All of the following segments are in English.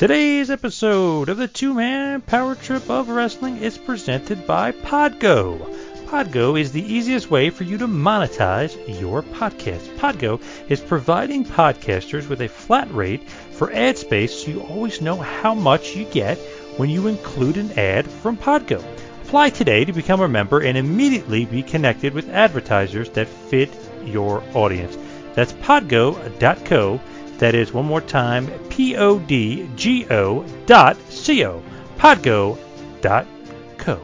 Today's episode of the two man power trip of wrestling is presented by Podgo. Podgo is the easiest way for you to monetize your podcast. Podgo is providing podcasters with a flat rate for ad space so you always know how much you get when you include an ad from Podgo. Apply today to become a member and immediately be connected with advertisers that fit your audience. That's podgo.co. That is one more time, P-O-D-G-O dot C-O. Podgo dot co.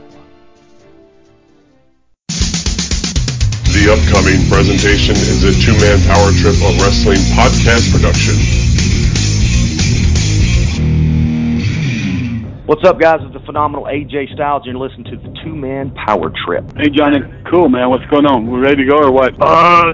The upcoming presentation is a two-man power trip of wrestling podcast production. What's up, guys? It's the phenomenal AJ Styles. You're listening to the Two Man Power Trip. Hey Johnny, cool man. What's going on? We ready to go or what? Uh,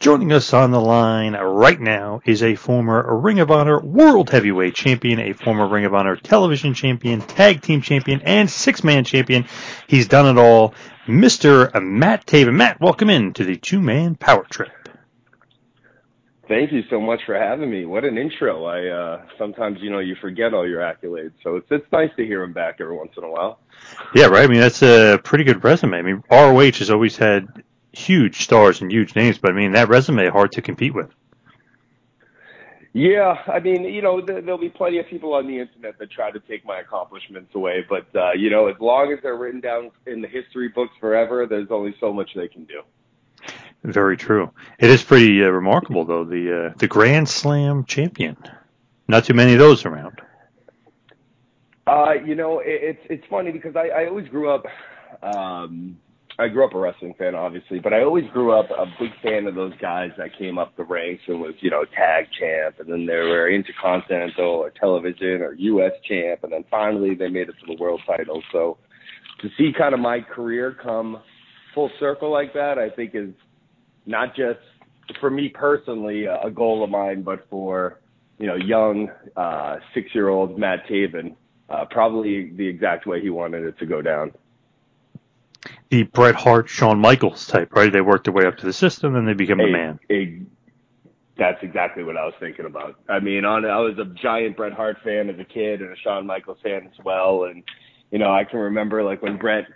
Joining us on the line right now is a former Ring of Honor World Heavyweight Champion, a former Ring of Honor Television Champion, Tag Team Champion, and Six Man Champion. He's done it all. Mr. Matt Taven. Matt, welcome in to the Two Man Power Trip. Thank you so much for having me. What an intro. I uh sometimes you know you forget all your accolades. So it's it's nice to hear them back every once in a while. Yeah, right. I mean, that's a pretty good resume. I mean, ROH has always had huge stars and huge names, but I mean, that resume hard to compete with. Yeah, I mean, you know, th- there'll be plenty of people on the internet that try to take my accomplishments away, but uh, you know, as long as they're written down in the history books forever, there's only so much they can do. Very true. It is pretty uh, remarkable, though. The uh, the Grand Slam champion. Not too many of those around. Uh, you know, it, it's it's funny because I, I always grew up. Um, I grew up a wrestling fan, obviously, but I always grew up a big fan of those guys that came up the ranks and was, you know, tag champ, and then they were intercontinental or television or U.S. champ, and then finally they made it to the world title. So to see kind of my career come full circle like that, I think is not just for me personally a goal of mine, but for you know young uh, six-year-old Matt Taven, uh, probably the exact way he wanted it to go down. The Bret Hart, Shawn Michaels type, right? They work their way up to the system, and they become the A- man. a- that's exactly what I was thinking about. I mean, on I was a giant Bret Hart fan as a kid and a Shawn Michaels fan as well. And you know, I can remember like when Bret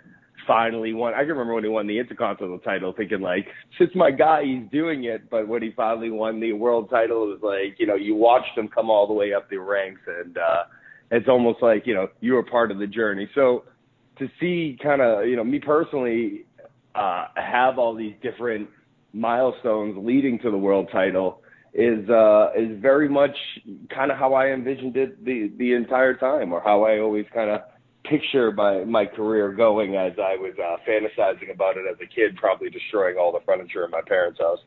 finally won. I can remember when he won the Intercontinental title, thinking like, "It's my guy, he's doing it." But when he finally won the world title, it was like, you know, you watched him come all the way up the ranks, and uh, it's almost like you know you were part of the journey. So to see kind of you know me personally uh, have all these different milestones leading to the world title is uh is very much kind of how I envisioned it the the entire time or how I always kind of picture my my career going as I was uh fantasizing about it as a kid probably destroying all the furniture in my parents' house.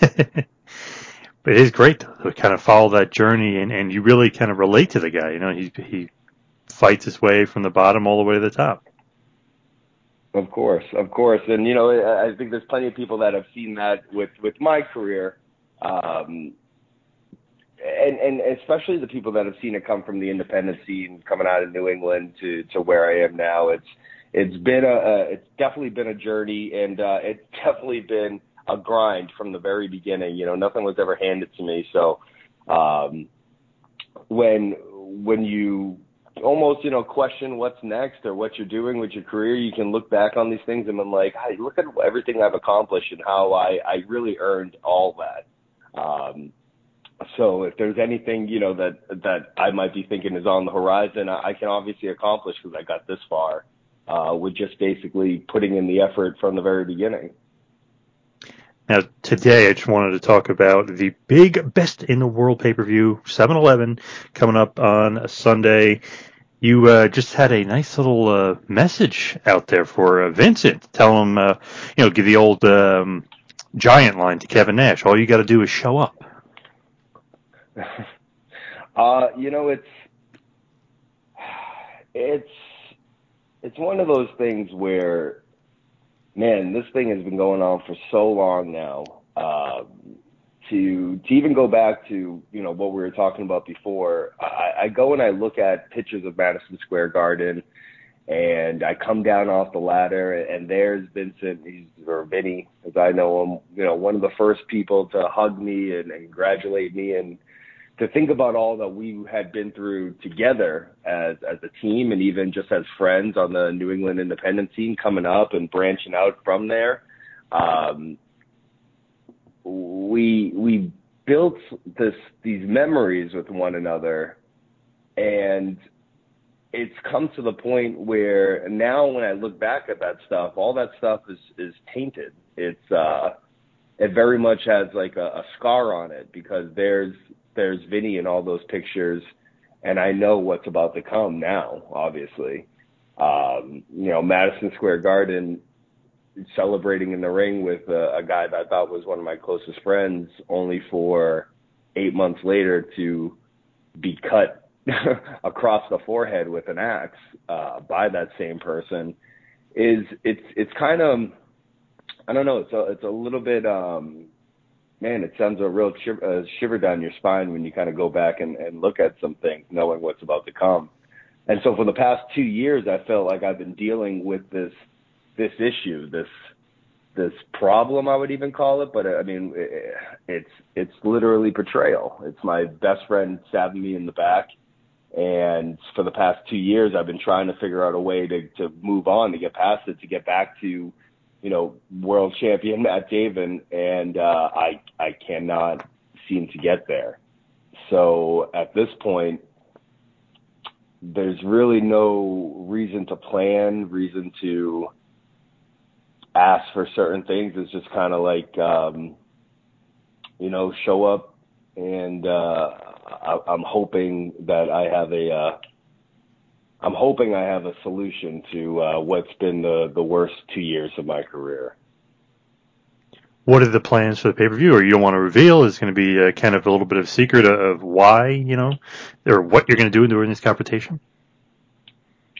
but it is great to kind of follow that journey, and, and you really kind of relate to the guy. You know, he he fights his way from the bottom all the way to the top. Of course, of course, and you know, I think there's plenty of people that have seen that with with my career, um, and and especially the people that have seen it come from the independent scene, coming out of New England to to where I am now. It's it's been a, a it's definitely been a journey, and uh, it's definitely been a grind from the very beginning. You know, nothing was ever handed to me, so um, when when you almost you know question what's next or what you're doing with your career. You can look back on these things and I'm like hey look at everything I've accomplished and how I I really earned all that. Um so if there's anything you know that that I might be thinking is on the horizon I, I can obviously accomplish because I got this far uh with just basically putting in the effort from the very beginning now, today I just wanted to talk about the big Best in the World pay-per-view, 7-Eleven, coming up on a Sunday. You uh, just had a nice little uh, message out there for uh, Vincent. Tell him, uh, you know, give the old um, giant line to Kevin Nash. All you got to do is show up. uh, you know, it's it's it's one of those things where man, this thing has been going on for so long now. Uh, to to even go back to you know what we were talking about before, I, I go and I look at pictures of Madison Square Garden, and I come down off the ladder, and there's Vincent, he's or Vinny, as I know him, you know, one of the first people to hug me and, and congratulate me, and to think about all that we had been through together as as a team and even just as friends on the New England independent scene coming up and branching out from there. Um, we we built this these memories with one another and it's come to the point where now when I look back at that stuff, all that stuff is is tainted. It's uh it very much has like a, a scar on it because there's there's Vinny in all those pictures, and I know what's about to come now. Obviously, um, you know Madison Square Garden celebrating in the ring with a, a guy that I thought was one of my closest friends, only for eight months later to be cut across the forehead with an axe uh, by that same person is it's it's kind of I don't know it's a it's a little bit um man, it sends a real shiver, uh, shiver down your spine when you kind of go back and, and look at some things, knowing what's about to come. And so for the past two years, I felt like I've been dealing with this this issue, this this problem, I would even call it. But I mean, it's it's literally betrayal. It's my best friend stabbing me in the back, and for the past two years, I've been trying to figure out a way to to move on, to get past it, to get back to you know, world champion Matt Taven, and uh, I I cannot seem to get there. So at this point, there's really no reason to plan, reason to ask for certain things. It's just kind of like, um, you know, show up, and uh, I, I'm hoping that I have a uh, I'm hoping I have a solution to uh, what's been the the worst two years of my career. What are the plans for the pay per view? Or you don't want to reveal? Is going to be a, kind of a little bit of secret of why you know, or what you're going to do during this confrontation?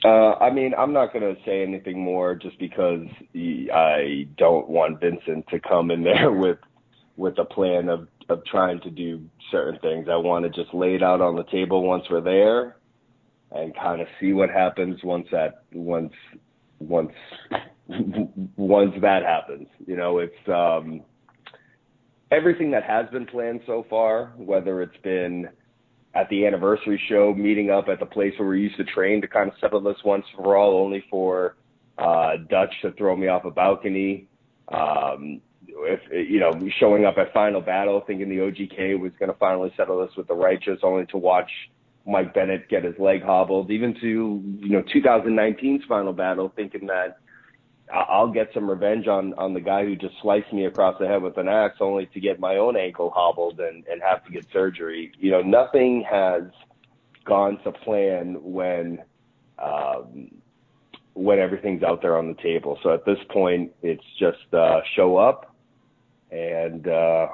Uh, I mean, I'm not going to say anything more just because I don't want Vincent to come in there with with a plan of of trying to do certain things. I want to just lay it out on the table once we're there and kind of see what happens once that once once once that happens. You know, it's um everything that has been planned so far, whether it's been at the anniversary show, meeting up at the place where we used to train to kind of settle this once for all, only for uh, Dutch to throw me off a balcony. Um, if you know, showing up at Final Battle, thinking the OGK was going to finally settle this with the Righteous, only to watch Mike Bennett get his leg hobbled, even to you know 2019's final battle, thinking that I'll get some revenge on on the guy who just sliced me across the head with an axe, only to get my own ankle hobbled and and have to get surgery. You know, nothing has gone to plan when um, when everything's out there on the table. So at this point, it's just uh, show up and uh,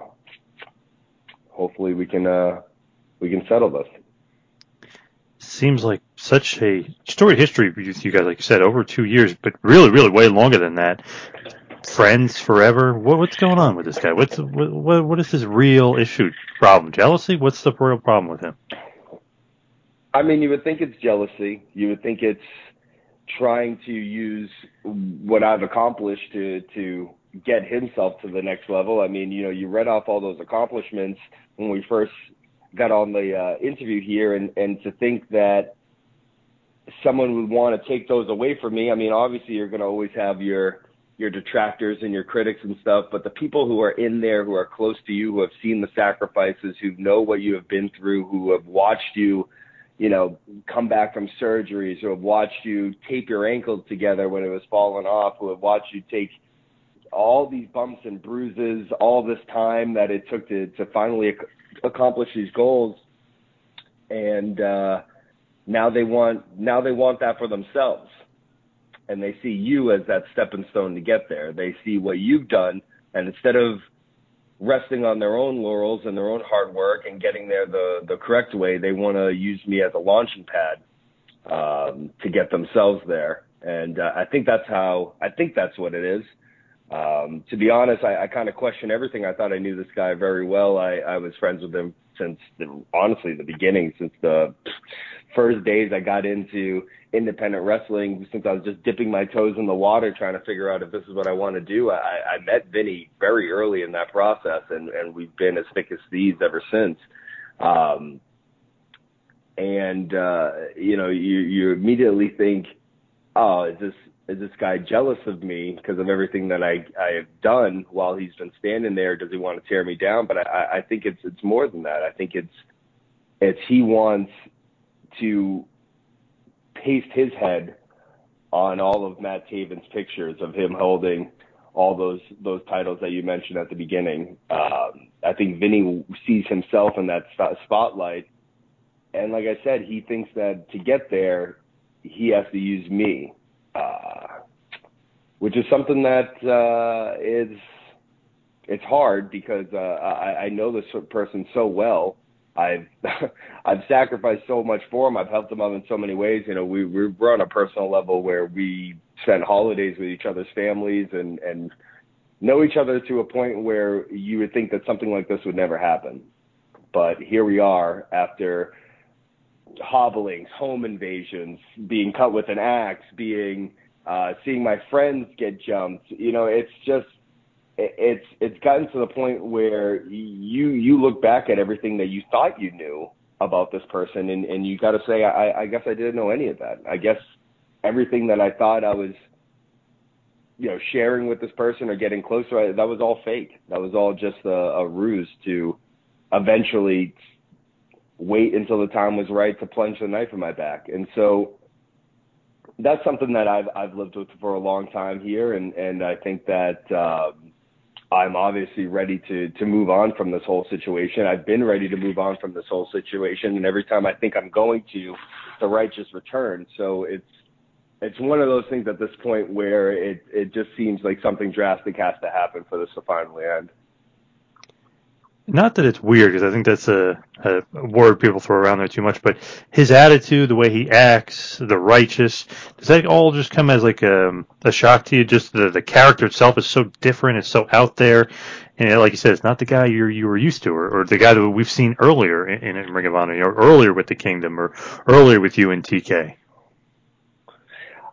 hopefully we can uh, we can settle this seems like such a storied history with you guys, like you said, over two years, but really, really way longer than that. Friends forever. What, what's going on with this guy? What's what, what is his real issue? Problem? Jealousy? What's the real problem with him? I mean, you would think it's jealousy. You would think it's trying to use what I've accomplished to to get himself to the next level. I mean, you know, you read off all those accomplishments when we first got on the uh, interview here, and and to think that someone would want to take those away from me. I mean, obviously you're going to always have your your detractors and your critics and stuff, but the people who are in there, who are close to you, who have seen the sacrifices, who know what you have been through, who have watched you, you know, come back from surgeries, who have watched you tape your ankle together when it was falling off, who have watched you take all these bumps and bruises, all this time that it took to to finally accomplish these goals, and uh, now they want now they want that for themselves and they see you as that stepping stone to get there. They see what you've done, and instead of resting on their own laurels and their own hard work and getting there the the correct way, they want to use me as a launching pad um, to get themselves there. And uh, I think that's how I think that's what it is. Um, to be honest, I, I kind of question everything. I thought I knew this guy very well. I, I was friends with him since the, honestly the beginning, since the first days I got into independent wrestling since I was just dipping my toes in the water trying to figure out if this is what I want to do. I, I met Vinny very early in that process and, and we've been as thick as thieves ever since. Um, and, uh, you know, you, you immediately think, oh, is this, is this guy jealous of me because of everything that I, I have done while he's been standing there? Does he want to tear me down? But I, I think it's, it's more than that. I think it's, it's he wants to paste his head on all of Matt Taven's pictures of him holding all those those titles that you mentioned at the beginning. Um, I think Vinny sees himself in that spotlight, and like I said, he thinks that to get there, he has to use me, uh, which is something that uh, is it's hard because uh, I, I know this person so well I've I've sacrificed so much for him. I've helped him out in so many ways. You know, we we're on a personal level where we spend holidays with each other's families and and know each other to a point where you would think that something like this would never happen. But here we are after hobblings, home invasions, being cut with an axe, being uh, seeing my friends get jumped. You know, it's just it's it's gotten to the point where you you look back at everything that you thought you knew about this person and and you got to say I I guess I didn't know any of that. I guess everything that I thought I was you know sharing with this person or getting closer that was all fake. That was all just a, a ruse to eventually wait until the time was right to plunge the knife in my back. And so that's something that I've I've lived with for a long time here, and and I think that um, I'm obviously ready to to move on from this whole situation. I've been ready to move on from this whole situation, and every time I think I'm going to, the righteous return. So it's it's one of those things at this point where it it just seems like something drastic has to happen for this to finally end. Not that it's weird, because I think that's a, a word people throw around there too much, but his attitude, the way he acts, the righteous, does that all just come as like a, a shock to you? Just the, the character itself is so different, it's so out there, and like you said, it's not the guy you you were used to, or, or the guy that we've seen earlier in, in Ring of Honor, or earlier with the Kingdom, or earlier with you and TK.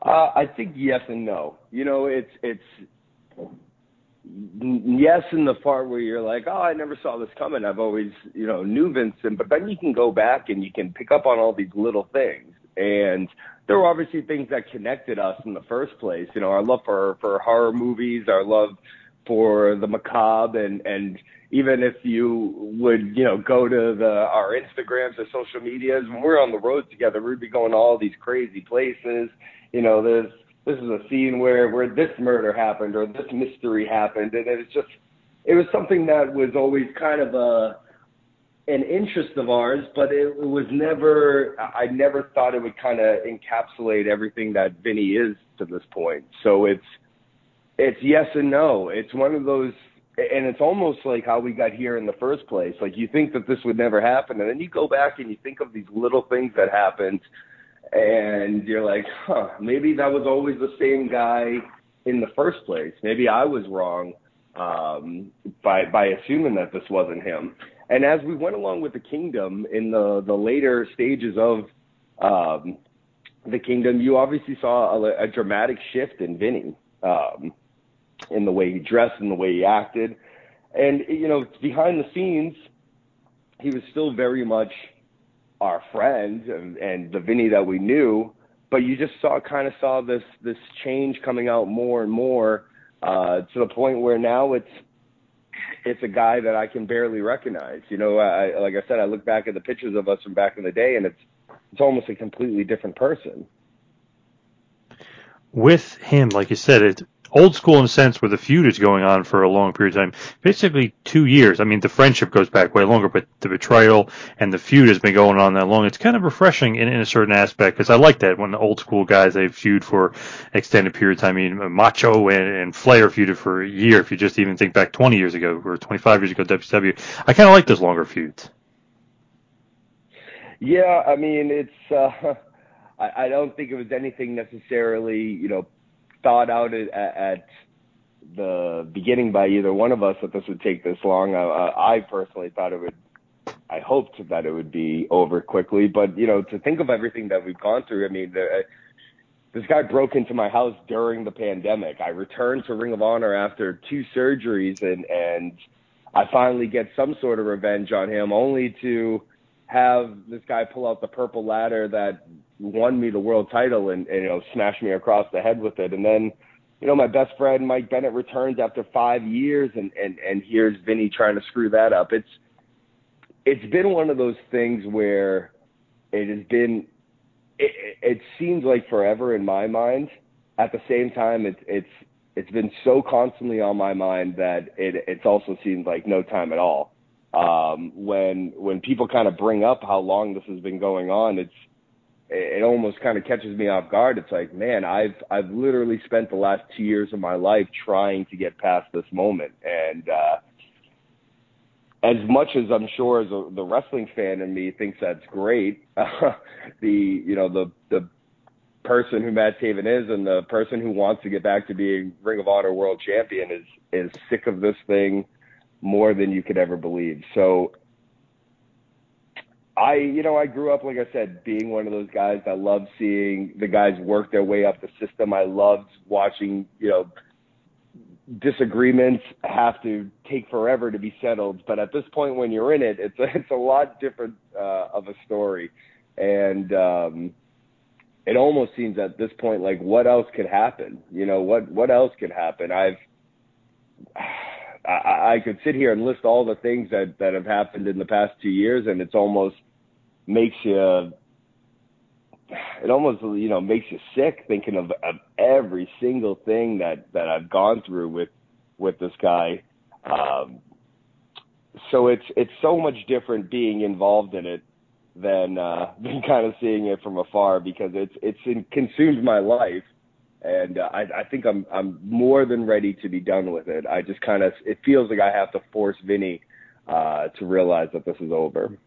Uh, I think yes and no. You know, it's it's yes in the part where you're like, oh, I never saw this coming. I've always, you know, knew Vincent, but then you can go back and you can pick up on all these little things. And there were obviously things that connected us in the first place. You know, our love for for horror movies, our love for the macabre, and and even if you would, you know, go to the our Instagrams or social medias, when we're on the road together, we'd be going to all these crazy places. You know, there's this is a scene where where this murder happened or this mystery happened, and it was just it was something that was always kind of a an interest of ours, but it, it was never I never thought it would kind of encapsulate everything that Vinny is to this point. So it's it's yes and no. It's one of those and it's almost like how we got here in the first place. Like you think that this would never happen, and then you go back and you think of these little things that happened and you're like, huh, maybe that was always the same guy in the first place. Maybe I was wrong um, by by assuming that this wasn't him. And as we went along with the kingdom in the the later stages of um, the kingdom, you obviously saw a, a dramatic shift in Vinny, um, in the way he dressed, in the way he acted, and you know, behind the scenes, he was still very much our friend and, and the Vinny that we knew, but you just saw kind of saw this this change coming out more and more uh, to the point where now it's it's a guy that I can barely recognize. You know, I, like I said, I look back at the pictures of us from back in the day, and it's it's almost a completely different person. With him, like you said, it old school in a sense where the feud is going on for a long period of time, basically two years. I mean, the friendship goes back way longer, but the betrayal and the feud has been going on that long. It's kind of refreshing in, in a certain aspect because I like that when the old school guys they feud for extended period of time. I mean, Macho and, and Flair feuded for a year. If you just even think back 20 years ago or 25 years ago, WCW. I kind of like those longer feuds. Yeah, I mean, it's. uh I, I don't think it was anything necessarily, you know, thought out at, at the beginning by either one of us that this would take this long. Uh, I personally thought it would. I hoped that it would be over quickly, but you know, to think of everything that we've gone through, I mean, the, this guy broke into my house during the pandemic. I returned to Ring of Honor after two surgeries, and and I finally get some sort of revenge on him, only to have this guy pull out the purple ladder that won me the world title and, and you know smash me across the head with it. And then, you know, my best friend Mike Bennett returns after five years, and and and here's Vinny trying to screw that up. It's it's been one of those things where it has been. It, it seems like forever in my mind. At the same time, it's it's it's been so constantly on my mind that it it's also seems like no time at all. Um, when when people kind of bring up how long this has been going on, it's it almost kind of catches me off guard. It's like, man, I've I've literally spent the last two years of my life trying to get past this moment, and uh, as much as I'm sure as a, the wrestling fan in me thinks that's great, uh, the you know the the person who Matt Taven is and the person who wants to get back to being Ring of Honor World Champion is is sick of this thing more than you could ever believe. So I, you know, I grew up, like I said, being one of those guys that loved seeing the guys work their way up the system. I loved watching, you know, disagreements have to take forever to be settled. But at this point, when you're in it, it's a, it's a lot different uh, of a story, and um, it almost seems at this point like what else could happen? You know, what what else could happen? I've I, I could sit here and list all the things that that have happened in the past two years, and it's almost makes you it almost you know makes you sick thinking of, of every single thing that that I've gone through with with this guy. Um, so it's it's so much different being involved in it than uh, than kind of seeing it from afar because it's it's in, consumed my life, and uh, I, I think I'm I'm more than ready to be done with it. I just kind of it feels like I have to force Vinny uh, to realize that this is over.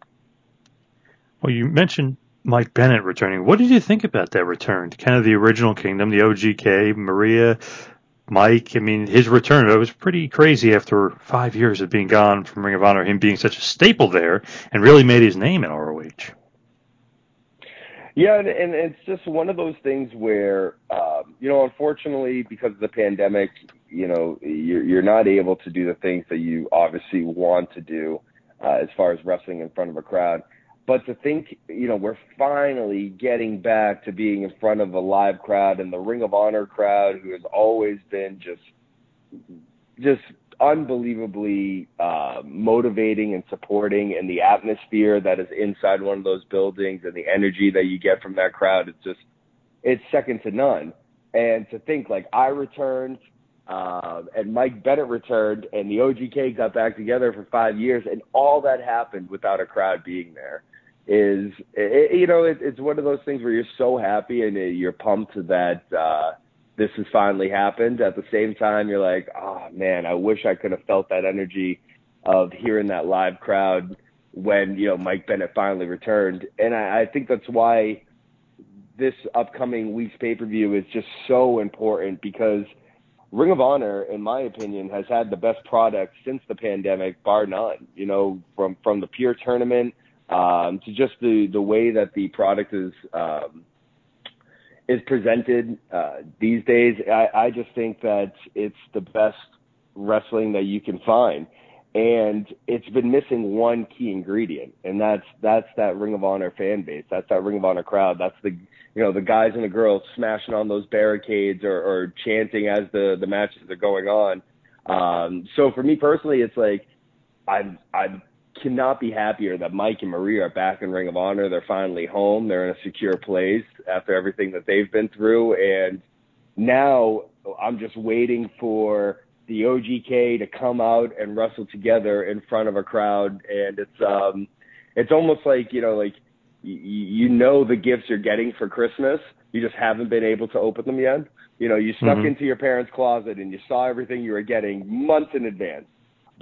Well, you mentioned Mike Bennett returning. What did you think about that return? Kind of the original Kingdom, the OGK, Maria, Mike. I mean, his return, it was pretty crazy after five years of being gone from Ring of Honor, him being such a staple there and really made his name in ROH. Yeah, and, and it's just one of those things where, um, you know, unfortunately, because of the pandemic, you know, you're, you're not able to do the things that you obviously want to do uh, as far as wrestling in front of a crowd. But to think, you know, we're finally getting back to being in front of a live crowd and the Ring of Honor crowd, who has always been just, just unbelievably uh, motivating and supporting, and the atmosphere that is inside one of those buildings and the energy that you get from that crowd, it's just, it's second to none. And to think like I returned, uh, and Mike Bennett returned, and the OGK got back together for five years, and all that happened without a crowd being there is it, you know it, it's one of those things where you're so happy and you're pumped that uh this has finally happened at the same time you're like oh man i wish i could have felt that energy of hearing that live crowd when you know mike bennett finally returned and i, I think that's why this upcoming week's pay-per-view is just so important because Ring of Honor, in my opinion, has had the best product since the pandemic, bar none. You know, from from the pure tournament um, to just the the way that the product is um, is presented uh, these days. I, I just think that it's the best wrestling that you can find. and it's been missing one key ingredient, and that's that's that Ring of Honor fan base. That's that Ring of Honor crowd. That's the you know the guys and the girls smashing on those barricades or, or chanting as the the matches are going on. Um, so for me personally, it's like I'm I cannot be happier that Mike and Maria are back in Ring of Honor. They're finally home. They're in a secure place after everything that they've been through, and now I'm just waiting for the OGK to come out and wrestle together in front of a crowd, and it's um, it's almost like you know, like you, you know the gifts you're getting for Christmas, you just haven't been able to open them yet. You know, you snuck Mhm. into your parents' closet and you saw everything you were getting months in advance,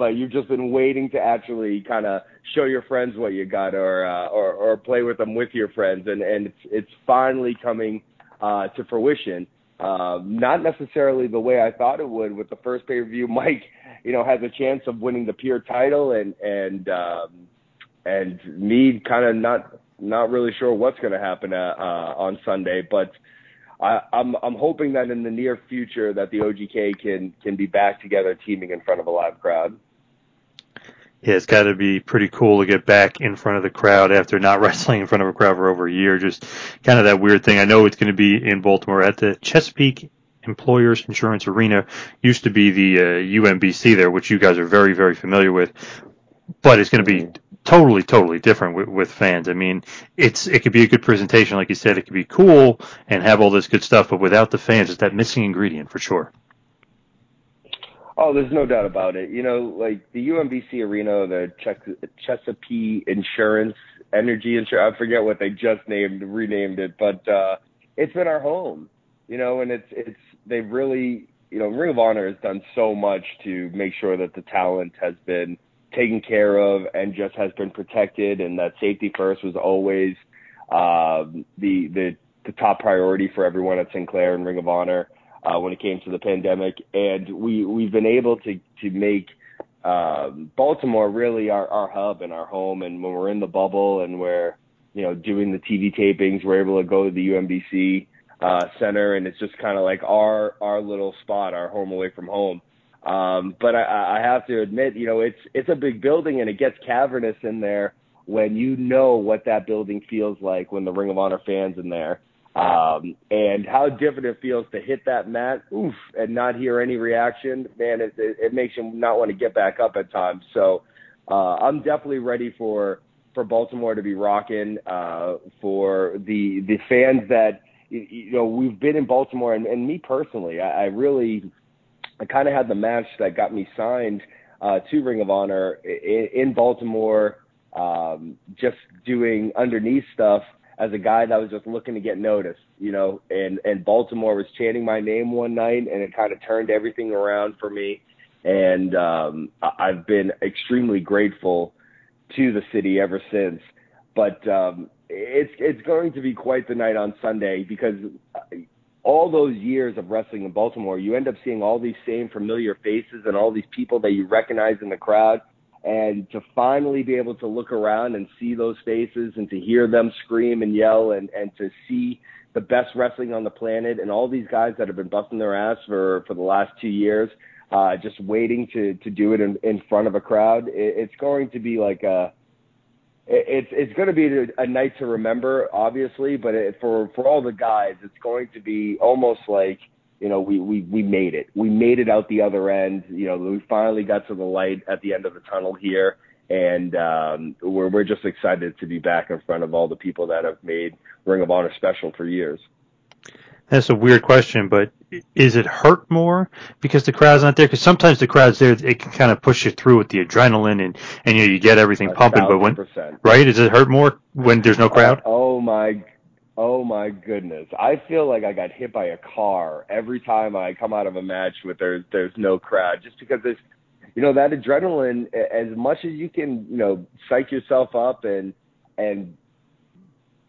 but you've just been waiting to actually kind of show your friends what you got, or uh, or or play with them with your friends, and and it's it's finally coming uh, to fruition. Uh, not necessarily the way I thought it would with the first pay per view. Mike, you know, has a chance of winning the pure title, and and um, and me kind of not not really sure what's going to happen uh, uh, on Sunday, but I, I'm I'm hoping that in the near future that the OGK can can be back together, teaming in front of a live crowd. Yeah, it's got to be pretty cool to get back in front of the crowd after not wrestling in front of a crowd for over a year. Just kind of that weird thing. I know it's going to be in Baltimore at the Chesapeake Employers Insurance Arena. Used to be the uh, UMBC there, which you guys are very, very familiar with. But it's going to be totally, totally different with, with fans. I mean, it's it could be a good presentation, like you said. It could be cool and have all this good stuff, but without the fans, it's that missing ingredient for sure. Oh, there's no doubt about it. You know, like the UMBC Arena, the Ches- Chesapeake Insurance Energy Insurance. I forget what they just named, renamed it, but uh, it's been our home. You know, and it's it's they've really, you know, Ring of Honor has done so much to make sure that the talent has been taken care of and just has been protected, and that safety first was always um, the the the top priority for everyone at Sinclair and Ring of Honor uh, when it came to the pandemic, and we we've been able to to make um, Baltimore really our our hub and our home. And when we're in the bubble and we're you know doing the TV tapings, we're able to go to the UMBC uh, center, and it's just kind of like our our little spot, our home away from home. Um, but I, I have to admit, you know, it's it's a big building and it gets cavernous in there when you know what that building feels like when the Ring of Honor fans in there. Um, and how different it feels to hit that mat, oof, and not hear any reaction. Man, it, it, it makes you not want to get back up at times. So, uh, I'm definitely ready for, for Baltimore to be rocking, uh, for the, the fans that, you, know, we've been in Baltimore and, and me personally, I, I really, I kind of had the match that got me signed, uh, to Ring of Honor in, in Baltimore, um, just doing underneath stuff as a guy that was just looking to get noticed, you know, and, and Baltimore was chanting my name one night and it kind of turned everything around for me. And, um, I've been extremely grateful to the city ever since. But, um, it's, it's going to be quite the night on Sunday because all those years of wrestling in Baltimore, you end up seeing all these same familiar faces and all these people that you recognize in the crowd and to finally be able to look around and see those faces and to hear them scream and yell and and to see the best wrestling on the planet and all these guys that have been busting their ass for for the last two years uh just waiting to to do it in in front of a crowd it, it's going to be like a it- it's it's going to be a night to remember obviously but it, for for all the guys it's going to be almost like you know, we, we, we made it. We made it out the other end. You know, we finally got to the light at the end of the tunnel here. And um, we're, we're just excited to be back in front of all the people that have made Ring of Honor special for years. That's a weird question, but is it hurt more because the crowd's not there? Because sometimes the crowd's there, it can kind of push you through with the adrenaline and, and you know, you get everything pumping. But when, percent. right? Does it hurt more when there's no crowd? Uh, oh my, oh my goodness! I feel like I got hit by a car every time I come out of a match with there's there's no crowd, just because there's, you know, that adrenaline. As much as you can, you know, psych yourself up and and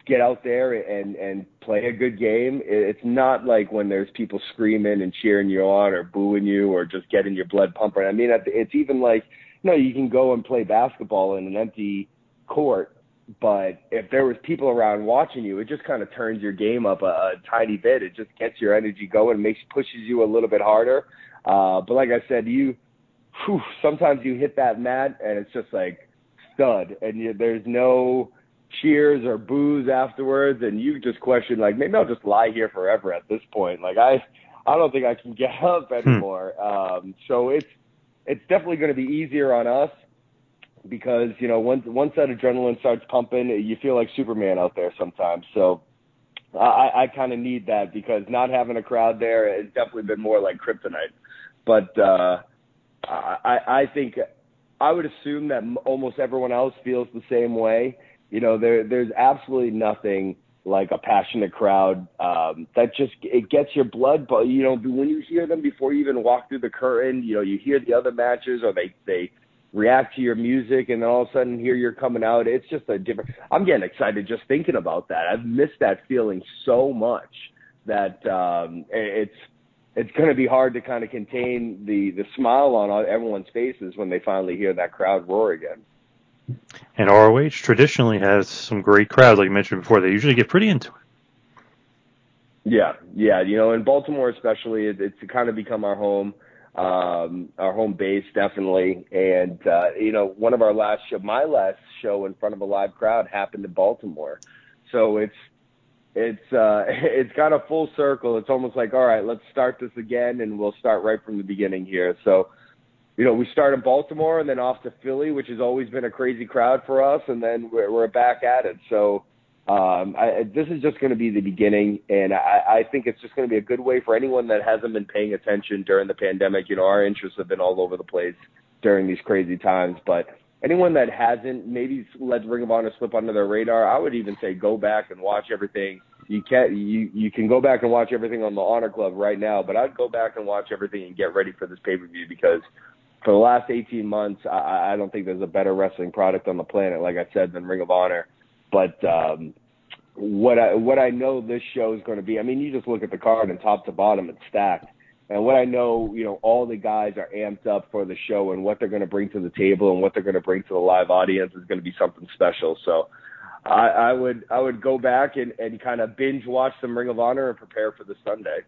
get out there and and play a good game. It's not like when there's people screaming and cheering you on or booing you or just getting your blood pumping. I mean, it's even like, you know, you can go and play basketball in an empty court but if there was people around watching you, it just kind of turns your game up a, a tiny bit. It just gets your energy going, makes pushes you a little bit harder. Uh, but like I said, you whew, sometimes you hit that mat and it's just like stud, and you, there's no cheers or boos afterwards, and you just question like maybe I'll just lie here forever at this point. Like I, I don't think I can get up anymore. Um, so it's it's definitely going to be easier on us because you know once once that adrenaline starts pumping, you feel like Superman out there sometimes. So I, I kind of need that because not having a crowd there has definitely been more like kryptonite. But uh, I, I think I would assume that almost everyone else feels the same way. You know, there there's absolutely nothing like a passionate crowd um, that just it gets your blood. But you know, when you hear them before you even walk through the curtain, you know, you hear the other matches or they they react to your music and then all of a sudden here you're coming out it's just a different i'm getting excited just thinking about that i've missed that feeling so much that um it's it's going to be hard to kind of contain the the smile on everyone's faces when they finally hear that crowd roar again and ROH traditionally has some great crowds, like you mentioned before. They usually get pretty into it. Yeah, yeah. You know, in Baltimore especially, it, it's kind of become our home um, our home base definitely. And uh, you know, one of our last show, my last show in front of a live crowd happened in Baltimore. So it's it's uh, it's got a full circle. It's almost like all right, let's start this again, and we'll start right from the beginning here. So. You know, we start in Baltimore and then off to Philly, which has always been a crazy crowd for us, and then we're, we're back at it. So, um, I, this is just going to be the beginning, and I, I think it's just going to be a good way for anyone that hasn't been paying attention during the pandemic. You know, our interests have been all over the place during these crazy times, but anyone that hasn't maybe let Ring of Honor slip under their radar, I would even say go back and watch everything. You can you you can go back and watch everything on the Honor Club right now, but I'd go back and watch everything and get ready for this pay per view because for the last 18 months, I, I don't think there's a better wrestling product on the planet, like I said, than Ring of Honor. But um, what I what I know this show is going to be. I mean, you just look at the card and top to bottom, it's stacked. And what I know, you know, all the guys are amped up for the show and what they're going to bring to the table and what they're going to bring to the live audience is going to be something special. So, I, I would I would go back and, and kind of binge watch some Ring of Honor and prepare for the Sunday.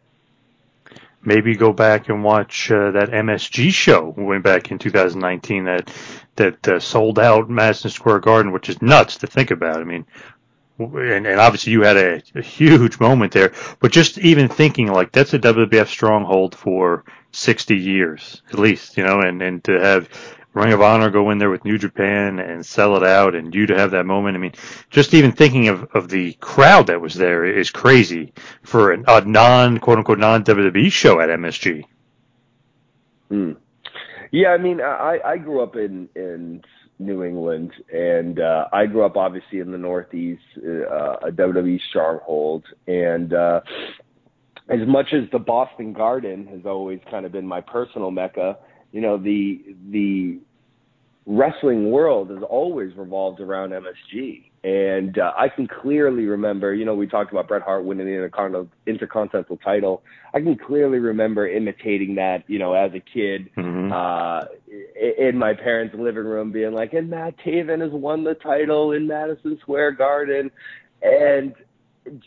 Maybe go back and watch uh, that MSG show we went back in 2019 that that uh, sold out Madison Square Garden, which is nuts to think about. I mean, and, and obviously you had a, a huge moment there, but just even thinking like that's a WWF stronghold for 60 years at least, you know, and, and to have Ring of Honor go in there with New Japan and sell it out and you to have that moment. I mean, just even thinking of, of the crowd that was there is crazy for an, a non, quote unquote, non WWE show at MSG. Hmm. Yeah, I mean, I, I grew up in, in New England, and uh, I grew up obviously in the Northeast, uh, a WWE stronghold, and uh, as much as the Boston Garden has always kind of been my personal mecca, you know, the the wrestling world has always revolved around MSG. And uh, I can clearly remember, you know, we talked about Bret Hart winning the Intercontinental title. I can clearly remember imitating that, you know, as a kid mm-hmm. uh, in my parents' living room, being like, and Matt Taven has won the title in Madison Square Garden. And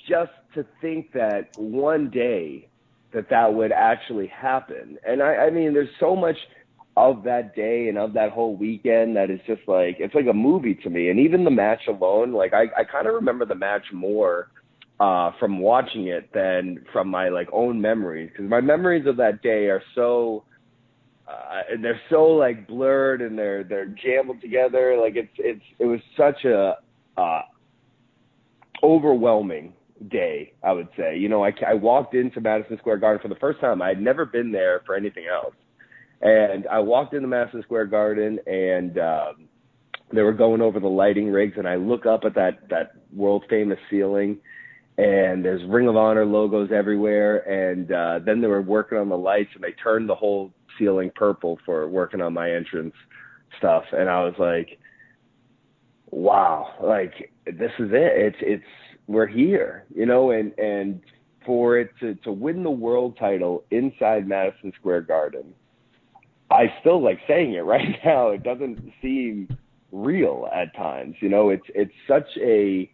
just to think that one day that that would actually happen. And I, I mean, there's so much – of that day and of that whole weekend that is just like it's like a movie to me. And even the match alone, like I, I kind of remember the match more uh from watching it than from my like own memories because my memories of that day are so uh, they're so like blurred and they're they're jambled together like it's it's it was such a uh overwhelming day i would say. You know i i walked into madison square garden for the first time. I had never been there for anything else. And I walked into Madison Square Garden and um, they were going over the lighting rigs and I look up at that that world famous ceiling and there's Ring of Honor logos everywhere and uh then they were working on the lights and they turned the whole ceiling purple for working on my entrance stuff. And I was like wow like this is it. It's it's we're here you know and and for it to to win the world title inside Madison Square Garden I still like saying it right now. It doesn't seem real at times. You know, it's it's such a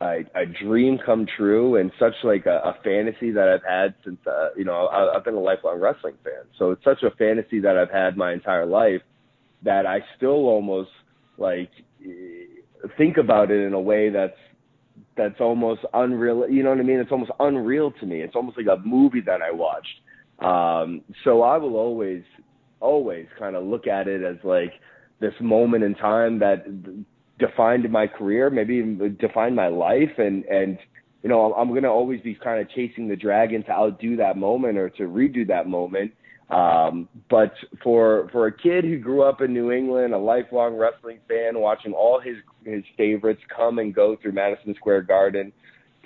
a, a dream come true and such like a, a fantasy that I've had since uh, you know I, I've been a lifelong wrestling fan. So it's such a fantasy that I've had my entire life that I still almost like think about it in a way that's that's almost unreal. You know what I mean? It's almost unreal to me. It's almost like a movie that I watched. Um, so I will always, always kind of look at it as like this moment in time that defined my career, maybe even defined my life, and and you know I'm going to always be kind of chasing the dragon to outdo that moment or to redo that moment. Um, but for for a kid who grew up in New England, a lifelong wrestling fan, watching all his his favorites come and go through Madison Square Garden,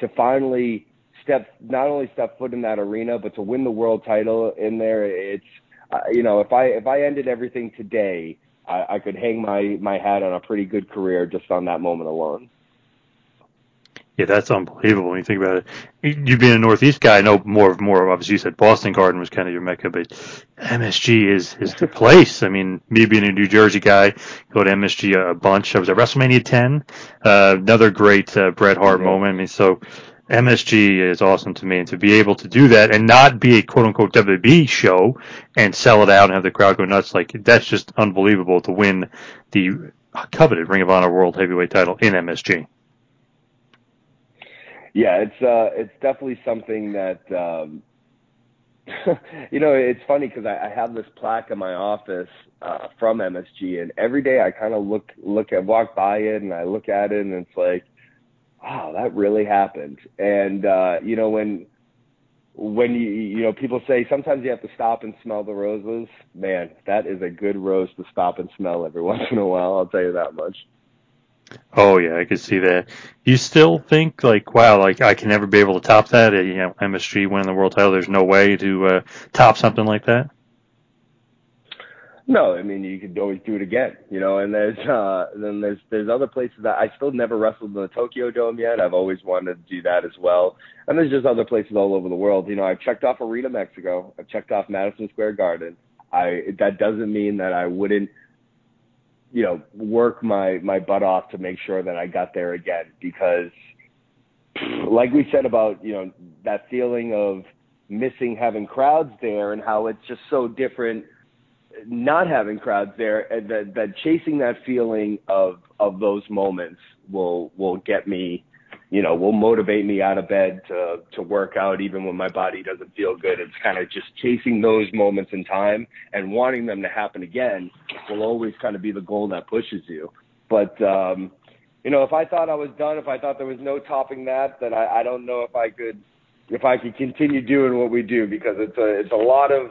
to finally step not only step foot in that arena, but to win the world title in there, it's uh, you know if I if I ended everything today, I, I could hang my my hat on a pretty good career just on that moment alone. Yeah, that's unbelievable when you think about it. You being a Northeast guy, I know more of more. Obviously, you said Boston Garden was kind of your mecca, but MSG is is the place. I mean, me being a New Jersey guy, go to MSG a bunch. I was at WrestleMania 10, uh, another great uh, Bret Hart mm-hmm. moment. I mean, so MSG is awesome to me, and to be able to do that and not be a quote unquote WWE show and sell it out and have the crowd go nuts, like that's just unbelievable to win the coveted Ring of Honor World Heavyweight title in MSG yeah, it's uh, it's definitely something that um, you know. It's funny because I, I have this plaque in my office uh, from MSG, and every day I kind of look look at walk by it, and I look at it, and it's like, wow, that really happened. And uh, you know when when you you know people say sometimes you have to stop and smell the roses. Man, that is a good rose to stop and smell every once in a while. I'll tell you that much. Oh yeah, I could see that. You still think like, wow, like I can never be able to top that? You know, MSG winning the world title. There's no way to uh, top something like that. No, I mean you could always do it again, you know. And there's uh then there's there's other places that I still never wrestled in the Tokyo Dome yet. I've always wanted to do that as well. And there's just other places all over the world. You know, I've checked off Arena Mexico. I've checked off Madison Square Garden. I that doesn't mean that I wouldn't you know, work my my butt off to make sure that I got there again because like we said about, you know, that feeling of missing having crowds there and how it's just so different not having crowds there uh, that that chasing that feeling of of those moments will will get me you know, will motivate me out of bed to to work out even when my body doesn't feel good. It's kind of just chasing those moments in time and wanting them to happen again will always kind of be the goal that pushes you. But um, you know, if I thought I was done, if I thought there was no topping that, then I, I don't know if I could if I could continue doing what we do because it's a it's a lot of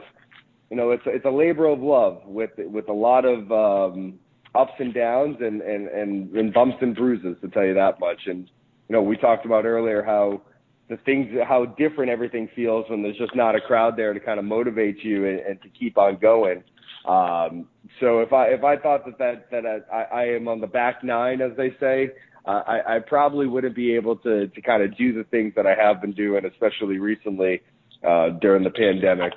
you know it's a, it's a labor of love with with a lot of um, ups and downs and, and and and bumps and bruises to tell you that much and you know, we talked about earlier how the things, how different everything feels when there's just not a crowd there to kind of motivate you and, and to keep on going. Um, so if I if I thought that that that I, I am on the back nine, as they say, uh, I, I probably wouldn't be able to to kind of do the things that I have been doing, especially recently uh, during the pandemic.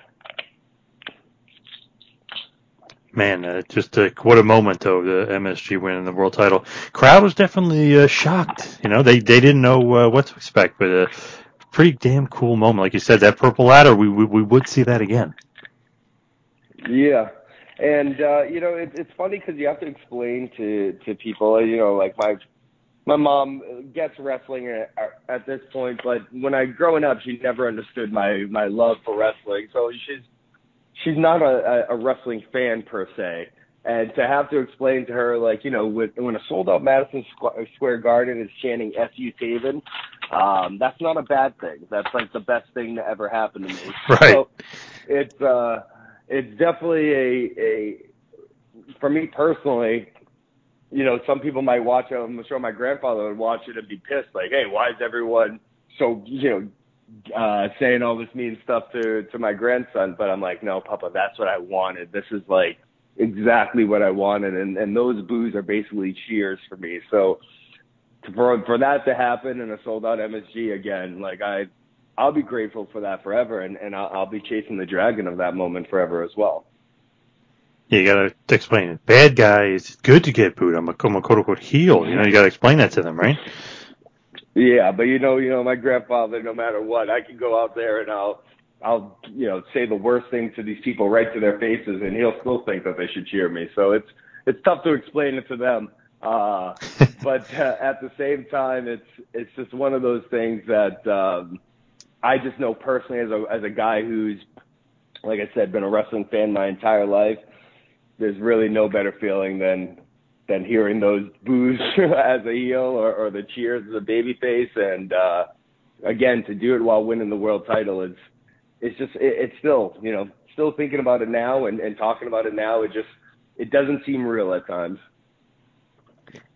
Man, uh, just uh, what a moment though, the MSG winning the world title. Crowd was definitely uh, shocked. You know, they they didn't know uh, what to expect, but a uh, pretty damn cool moment. Like you said, that purple ladder, we we, we would see that again. Yeah, and uh, you know, it, it's funny because you have to explain to to people. You know, like my my mom gets wrestling at, at this point, but when I growing up, she never understood my my love for wrestling. So she's she's not a, a wrestling fan per se. And to have to explain to her, like, you know, with, when a sold out Madison Square Garden is chanting FU Taven, um, that's not a bad thing. That's like the best thing to ever happen to me. Right. So it's, uh, it's definitely a, a, for me personally, you know, some people might watch it. I'm sure my grandfather would watch it and be pissed, like, hey, why is everyone so, you know, uh, saying all this mean stuff to to my grandson, but I'm like, no, Papa, that's what I wanted. This is like exactly what I wanted, and and those boos are basically cheers for me. So for for that to happen in a sold out MSG again, like I, I'll be grateful for that forever, and and I'll, I'll be chasing the dragon of that moment forever as well. You gotta explain it. Bad guy, it's good to get booed. I'm a, I'm a quote unquote heel. You know, you gotta explain that to them, right? Yeah, but you know, you know, my grandfather, no matter what, I can go out there and I'll, I'll, you know, say the worst thing to these people right to their faces, and he'll still think that they should cheer me. So it's, it's tough to explain it to them. Uh, but uh, at the same time, it's, it's just one of those things that um, I just know personally as a, as a guy who's, like I said, been a wrestling fan my entire life. There's really no better feeling than than hearing those boos as a heel or, or the cheers as a babyface. And uh, again, to do it while winning the world title is it's just it, it's still you know still thinking about it now and, and talking about it now. It just it doesn't seem real at times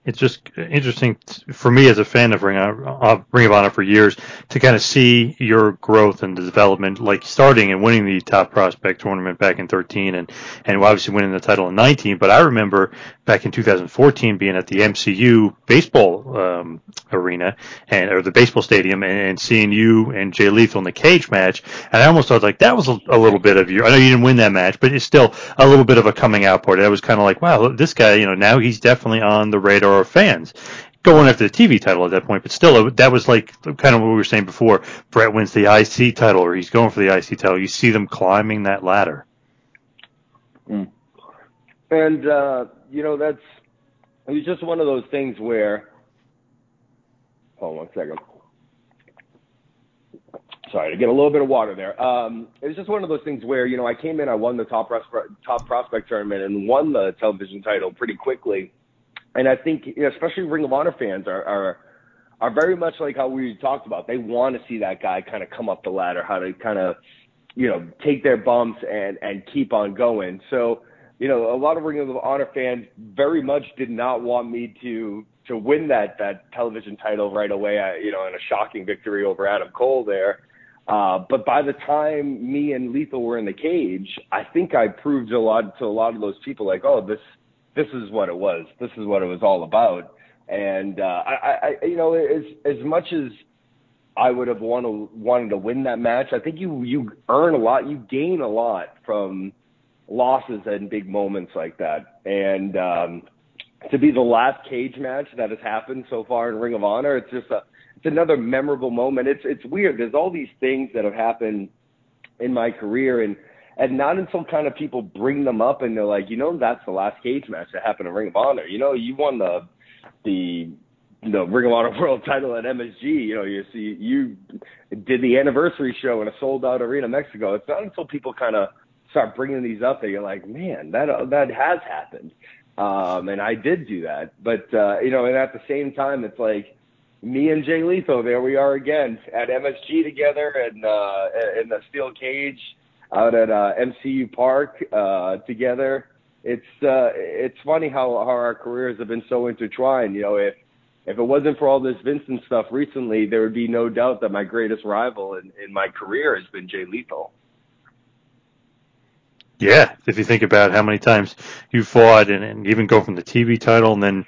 it's just interesting for me as a fan of Ring of, Ring of Honor for years to kind of see your growth and the development, like starting and winning the top prospect tournament back in 13 and, and obviously winning the title in 19. But I remember back in 2014 being at the MCU baseball, um, arena and, or the baseball stadium and, and seeing you and Jay Lethal in the cage match. And I almost thought like that was a, a little bit of your, I know you didn't win that match, but it's still a little bit of a coming out party. I was kind of like, wow, this guy, you know, now he's definitely on the radar of fans going after the TV title at that point, but still, that was like kind of what we were saying before. Bret wins the IC title, or he's going for the IC title. You see them climbing that ladder. Mm. And uh, you know, that's it's just one of those things where. Hold on one second. Sorry to get a little bit of water there. Um, it's just one of those things where you know I came in, I won the top top prospect tournament, and won the television title pretty quickly and I think especially Ring of Honor fans are are are very much like how we talked about. They want to see that guy kind of come up the ladder, how to kind of you know take their bumps and and keep on going. So you know a lot of Ring of Honor fans very much did not want me to to win that that television title right away. I, you know, in a shocking victory over Adam Cole there. Uh, but by the time me and Lethal were in the cage, I think I proved a lot to a lot of those people like, oh, this this is what it was. This is what it was all about. And uh, I, I, you know, as as much as I would have wanted wanted to win that match, I think you you earn a lot, you gain a lot from losses and big moments like that. And um, to be the last cage match that has happened so far in Ring of Honor, it's just a it's another memorable moment. It's it's weird. There's all these things that have happened in my career and and not until kind of people bring them up and they're like, you know, that's the last cage match that happened in Ring of Honor. You know, you won the the the Ring of Honor World Title at MSG. You know, you see, you did the anniversary show in a sold out arena, Mexico. It's not until people kind of start bringing these up that you're like, man, that that has happened. Um, and I did do that, but uh, you know, and at the same time, it's like me and Jay Lethal, there we are again at MSG together and uh, in the steel cage out at uh, MCU Park uh, together. It's uh, it's funny how, how our careers have been so intertwined. You know, if if it wasn't for all this Vincent stuff recently, there would be no doubt that my greatest rival in, in my career has been Jay Lethal. Yeah, if you think about how many times you fought and, and even go from the TV title and then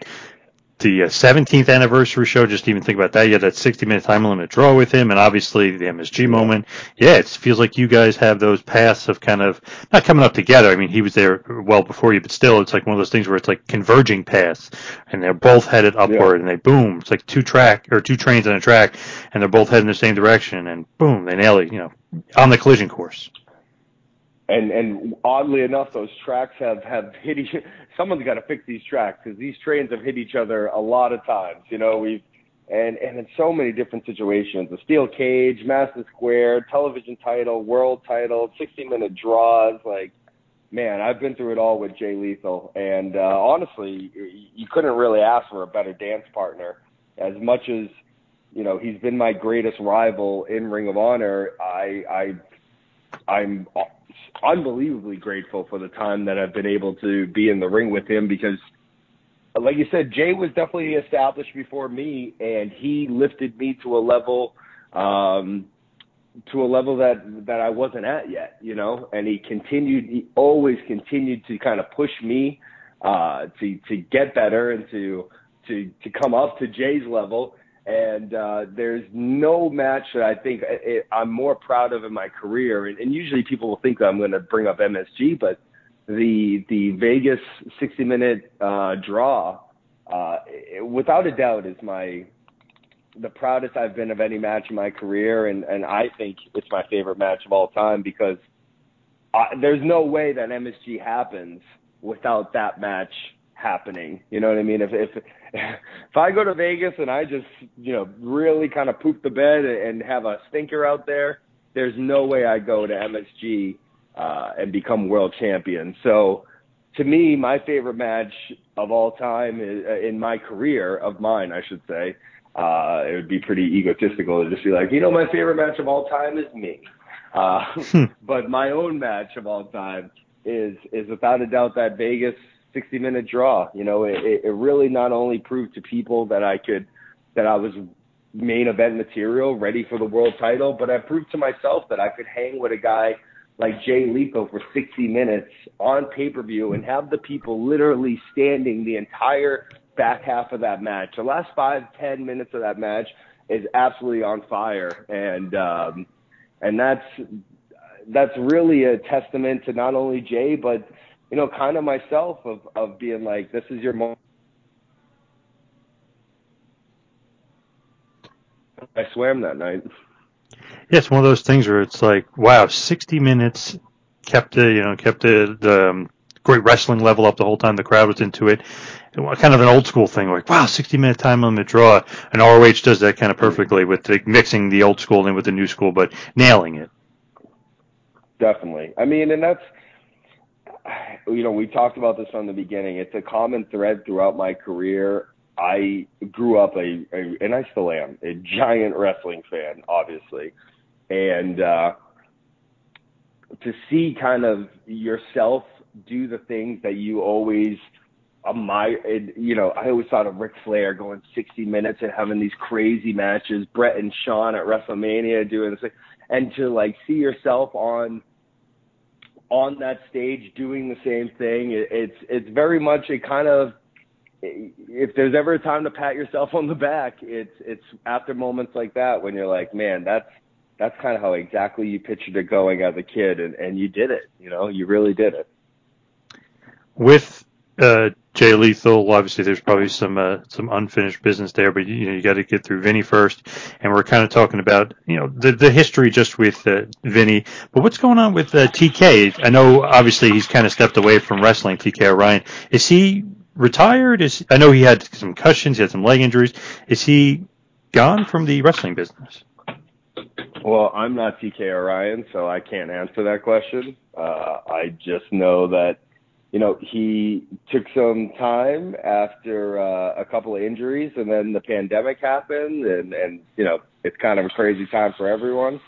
the 17th uh, anniversary show. Just even think about that. You had that 60 minute time limit draw with him, and obviously the MSG moment. Yeah, it feels like you guys have those paths of kind of not coming up together. I mean, he was there well before you, but still, it's like one of those things where it's like converging paths, and they're both headed upward, yeah. and they boom. It's like two track or two trains on a track, and they're both heading the same direction, and boom, they nail it. You know, on the collision course and and oddly enough, those tracks have have hit each. Someone's got to fix these tracks because these trains have hit each other a lot of times. You know, we've and and in so many different situations, a steel cage, Madison Square, television title, world title, 60 minute draws, like. Man, I've been through it all with Jay Lethal, and uh, honestly, you couldn't really ask for a better dance partner. As much as you know, he's been my greatest rival in Ring of Honor. I, I, I'm unbelievably grateful for the time that I've been able to be in the ring with him because like you said, Jay was definitely established before me and he lifted me to a level um to a level that that I wasn't at yet, you know, and he continued he always continued to kind of push me uh to to get better and to to to come up to Jay's level and uh, there's no match that I think it, I'm more proud of in my career. And, and usually people will think I'm going to bring up MSG, but the the Vegas 60 minute uh, draw, uh, without a doubt, is my the proudest I've been of any match in my career, and and I think it's my favorite match of all time because I, there's no way that MSG happens without that match happening. You know what I mean? If if if I go to Vegas and I just you know really kind of poop the bed and have a stinker out there, there's no way I go to MSG uh, and become world champion. So to me, my favorite match of all time is, uh, in my career of mine, I should say. Uh, it would be pretty egotistical to just be like, you know, my favorite match of all time is me. Uh, hmm. but my own match of all time is is without a doubt that Vegas 60 minute draw. You know, it, it really not only proved to people that I could that I was main event material, ready for the world title, but I proved to myself that I could hang with a guy like Jay Lethal for 60 minutes on pay per view and have the people literally standing the entire back half of that match. The last five, ten minutes of that match is absolutely on fire, and um, and that's that's really a testament to not only Jay but you know kind of myself of of being like this is your moment. I swam that night. Yeah, it's one of those things where it's like, wow, 60 minutes kept the, you know, kept the, the um, great wrestling level up the whole time the crowd was into it. Kind of an old school thing, like, wow, 60 minute time limit draw. And ROH does that kind of perfectly with the, mixing the old school in with the new school, but nailing it. Definitely. I mean, and that's, you know, we talked about this from the beginning. It's a common thread throughout my career. I grew up a, a and I still am a giant wrestling fan, obviously and uh, to see kind of yourself do the things that you always admire. You know, I always thought of Ric Flair going 60 minutes and having these crazy matches. Bret and Shawn at WrestleMania doing this, and to like see yourself on on that stage doing the same thing. it's it's very much a kind of if there's ever a time to pat yourself on the back, it's it's after moments like that when you're like, man, that's that's kind of how exactly you pictured it going as a kid, and, and you did it. You know, you really did it. With uh, Jay Lethal, obviously there's probably some uh, some unfinished business there, but you know you got to get through Vinny first, and we're kind of talking about you know the the history just with uh, Vinny, but what's going on with uh, TK? I know obviously he's kind of stepped away from wrestling. TK O'Ryan is he retired? Is I know he had some concussions, he had some leg injuries. Is he gone from the wrestling business? Well, I'm not TK O'Ryan, so I can't answer that question. Uh, I just know that, you know, he took some time after uh, a couple of injuries, and then the pandemic happened, and and you know, it's kind of a crazy time for everyone.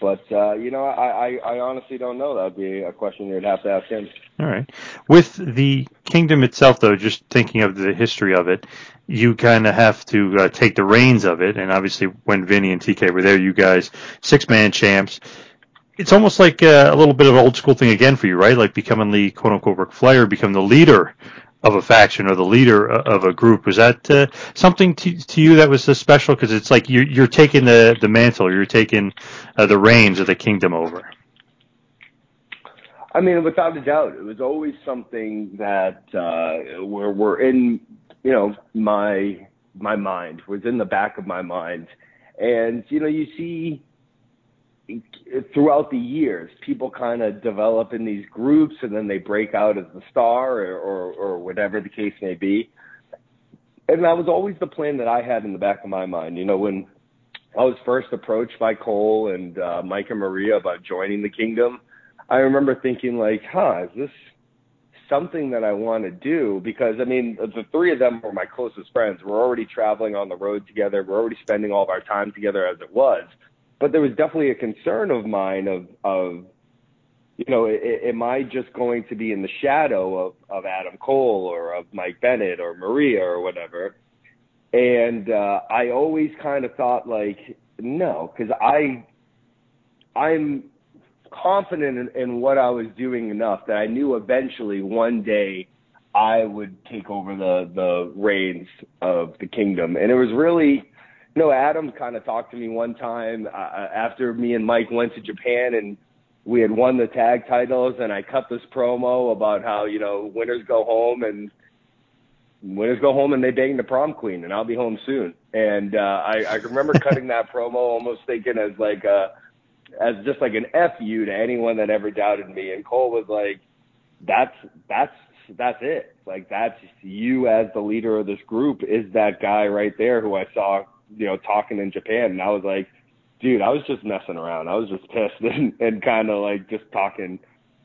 But uh, you know, I, I, I honestly don't know. That'd be a question you'd have to ask him. All right. With the kingdom itself, though, just thinking of the history of it, you kind of have to uh, take the reins of it. And obviously, when Vinny and TK were there, you guys six man champs. It's almost like uh, a little bit of an old school thing again for you, right? Like becoming the quote unquote Ric Flair, become the leader of a faction or the leader of a group. Was that uh, something to, to you that was so special? Because it's like you're, you're taking the, the mantle, you're taking uh, the reins of the kingdom over. I mean, without a doubt, it was always something that uh, we're, we're in, you know, my my mind was in the back of my mind, and you know, you see throughout the years, people kind of develop in these groups and then they break out as the star or, or, or whatever the case may be. And that was always the plan that I had in the back of my mind. You know, when I was first approached by Cole and uh, Mike and Maria about joining the kingdom, I remember thinking like, huh, is this something that I want to do? Because I mean, the three of them were my closest friends. We're already traveling on the road together. We're already spending all of our time together as it was but there was definitely a concern of mine of of you know, am I just going to be in the shadow of, of Adam Cole or of Mike Bennett or Maria or whatever? And uh, I always kind of thought like, no, because I, I'm confident in, in what I was doing enough that I knew eventually one day I would take over the the reins of the kingdom. And it was really know, Adam kind of talked to me one time uh, uh, after me and Mike went to Japan and we had won the tag titles, and I cut this promo about how you know winners go home, and winners go home and they bang the prom queen, and I'll be home soon. And uh, I, I remember cutting that promo, almost thinking as like a, as just like an fu to anyone that ever doubted me. And Cole was like, "That's that's that's it. Like that's you as the leader of this group is that guy right there who I saw, you know, talking in Japan." And I was like, "Dude, I was just messing around. I was just pissed and, and kind of like just talking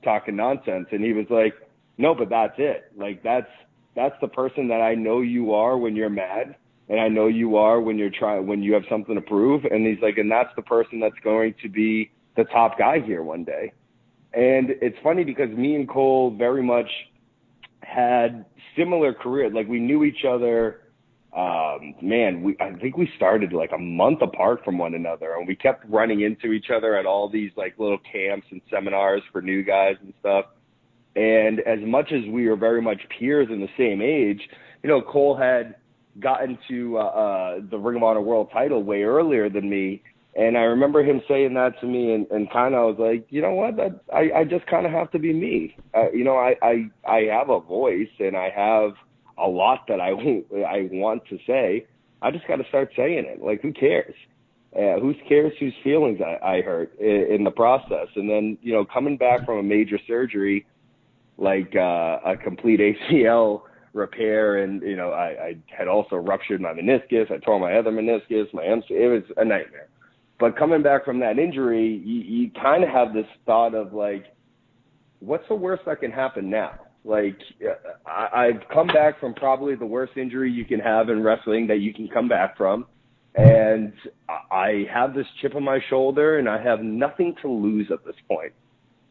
talking nonsense." And he was like, "No, but that's it. Like that's." that's the person that I know you are when you're mad and I know you are when you're trying when you have something to prove and he's like and that's the person that's going to be the top guy here one day. And it's funny because me and Cole very much had similar career. Like we knew each other um man, we I think we started like a month apart from one another and we kept running into each other at all these like little camps and seminars for new guys and stuff. And as much as we were very much peers in the same age, you know, Cole had gotten to uh, uh, the Ring of Honor World Title way earlier than me, and I remember him saying that to me, and, and kind of was like, you know what, that, I I just kind of have to be me. Uh, you know, I I I have a voice and I have a lot that I I want to say. I just got to start saying it. Like, who cares? Uh, who cares whose feelings I, I hurt in, in the process? And then, you know, coming back from a major surgery like uh, a complete ACL repair, and you know I, I had also ruptured my meniscus. I tore my other meniscus, my MC. It was a nightmare. But coming back from that injury, you, you kind of have this thought of like, what's the worst that can happen now? Like I, I've come back from probably the worst injury you can have in wrestling that you can come back from. And I have this chip on my shoulder and I have nothing to lose at this point.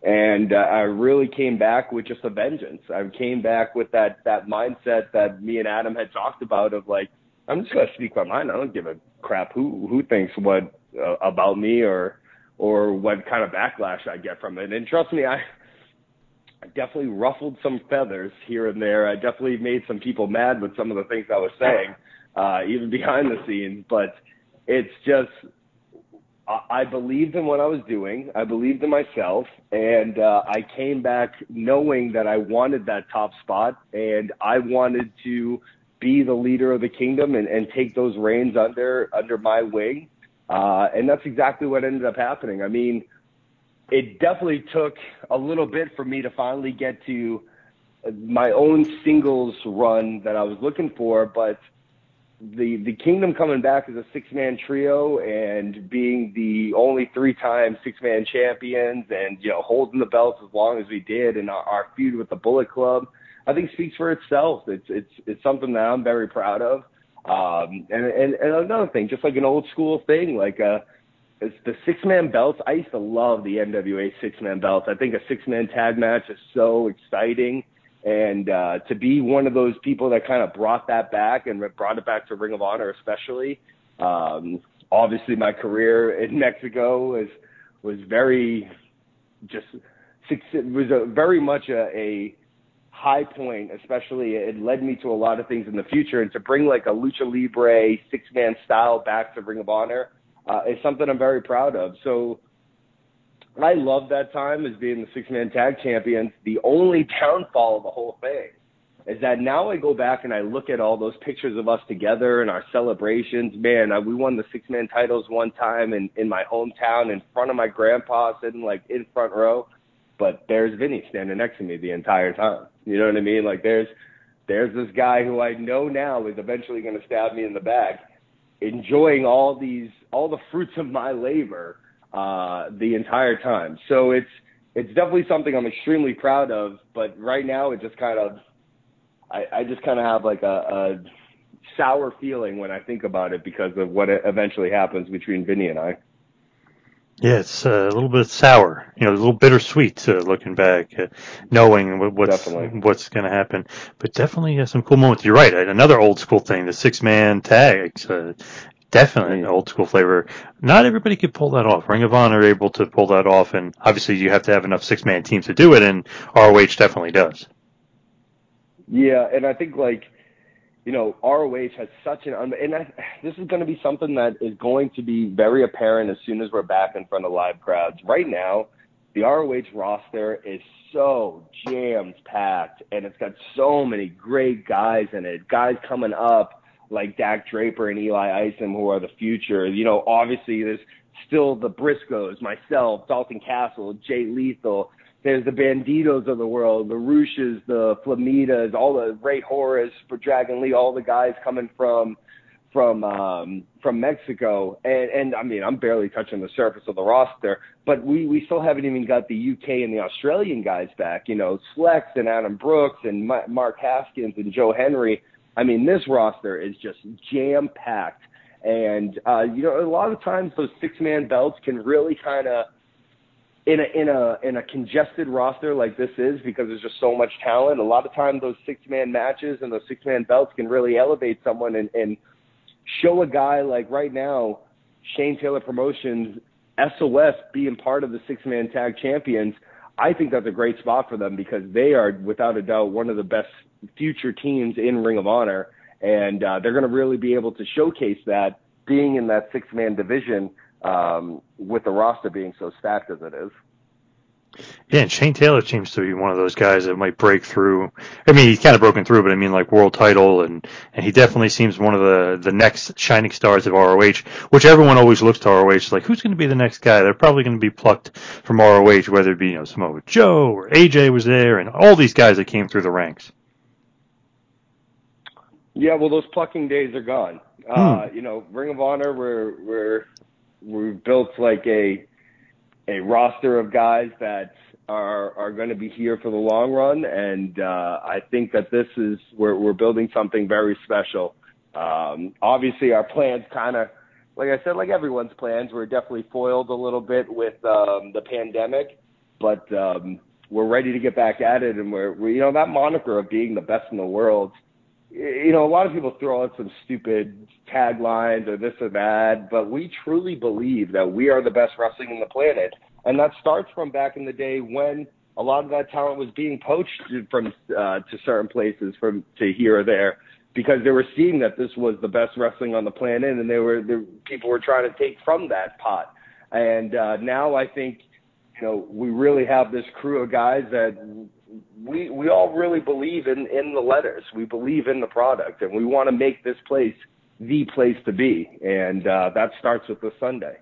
and uh, I really came back with just a vengeance. I came back with that that mindset that me and Adam had talked about of like, I'm just gonna speak my mind. I don't give a crap who who thinks what uh, about me or or what kind of backlash I get from it. And trust me, I I definitely ruffled some feathers here and there. I definitely made some people mad with some of the things I was saying, uh, even behind the scenes. But it's just I believed in what I was doing. I believed in myself, and uh, I came back knowing that I wanted that top spot, and I wanted to be the leader of the kingdom and, and take those reins under under my wing. Uh, and that's exactly what ended up happening. I mean, it definitely took a little bit for me to finally get to my own singles run that I was looking for, but the the kingdom coming back as a six man trio and being the only three time six man champions and you know holding the belts as long as we did and our, our feud with the Bullet Club, I think speaks for itself. It's it's it's something that I'm very proud of. Um, and, and and another thing, just like an old school thing, like uh, it's the six man belts. I used to love the NWA six man belts. I think a six man tag match is so exciting and uh, to be one of those people that kind of brought that back and brought it back to Ring of Honor, especially. Um, obviously, my career in Mexico was was very just was a very much a, a high point, especially it led me to a lot of things in the future. And to bring like a lucha libre six man style back to Ring of Honor uh, is something I'm very proud of. So I love that time as being the six man tag champions. The only downfall of the whole thing is that now I go back and I look at all those pictures of us together and our celebrations. Man, we won the six man titles one time in, in my hometown in front of my grandpa sitting like in front row. But there's Vinny standing next to me the entire time. You know what I mean? Like there's there's this guy who I know now is eventually going to stab me in the back, enjoying all these all the fruits of my labor uh, the entire time. So it's it's definitely something I'm extremely proud of. But right now, it just kind of I, I just kind of have like a, a sour feeling when I think about it because of what eventually happens between Vinny and I. Yeah, it's uh, a little bit sour, you know, a little bittersweet uh, looking back, uh, knowing what, what's definitely. what's going to happen. But definitely uh, some cool moments. You're right. Another old school thing, the six man tags. Definitely an old school flavor. Not everybody could pull that off. Ring of Honor able to pull that off, and obviously you have to have enough six man teams to do it, and ROH definitely does. Yeah, and I think like you know ROH has such an and I, this is going to be something that is going to be very apparent as soon as we're back in front of live crowds. Right now, the ROH roster is so jammed packed and it's got so many great guys in it. Guys coming up like Dak Draper and Eli Isom who are the future. You know, obviously there's still the Briscoes, myself, Dalton Castle, Jay Lethal. There's the Banditos of the world, the Rushas, the Flamitas, all the Rey Horus for Dragon Lee, all the guys coming from from um, from Mexico, and, and I mean I'm barely touching the surface of the roster, but we we still haven't even got the UK and the Australian guys back. You know, Slex and Adam Brooks and Mark Haskins and Joe Hendry. I mean, this roster is just jam packed, and uh, you know a lot of times those six man belts can really kind of in a in a in a congested roster like this is because there's just so much talent. A lot of times those six man matches and those six man belts can really elevate someone and, and show a guy like right now, Shane Taylor Promotions, SOS being part of the six man tag champions. I think that's a great spot for them because they are without a doubt one of the best future teams in Ring of Honor, and uh, they're going to really be able to showcase that being in that six man division um, with the roster being so stacked as it is. Yeah, and Shane Taylor seems to be one of those guys that might break through. I mean, he's kind of broken through, but I mean, like world title, and and he definitely seems one of the the next shining stars of ROH, which everyone always looks to ROH like, who's going to be the next guy? They're probably going to be plucked from ROH, whether it be you know Samoa Joe or AJ was there, and all these guys that came through the ranks. Yeah, well, those plucking days are gone. Hmm. Uh, you know, Ring of Honor, we're we're we've built like a a roster of guys that are are going to be here for the long run, and uh, I think that this is we're we're building something very special. Um, obviously, our plans kind of, like I said, like everyone's plans, we're definitely foiled a little bit with um, the pandemic, but um, we're ready to get back at it, and we're, we you know that moniker of being the best in the world you know, a lot of people throw out some stupid taglines or this or that, but we truly believe that we are the best wrestling in the planet. And that starts from back in the day when a lot of that talent was being poached from uh, to certain places from to here or there because they were seeing that this was the best wrestling on the planet and they were the people were trying to take from that pot. And uh, now I think you know we really have this crew of guys that we we all really believe in in the letters. We believe in the product, and we want to make this place the place to be, and uh, that starts with the Sunday.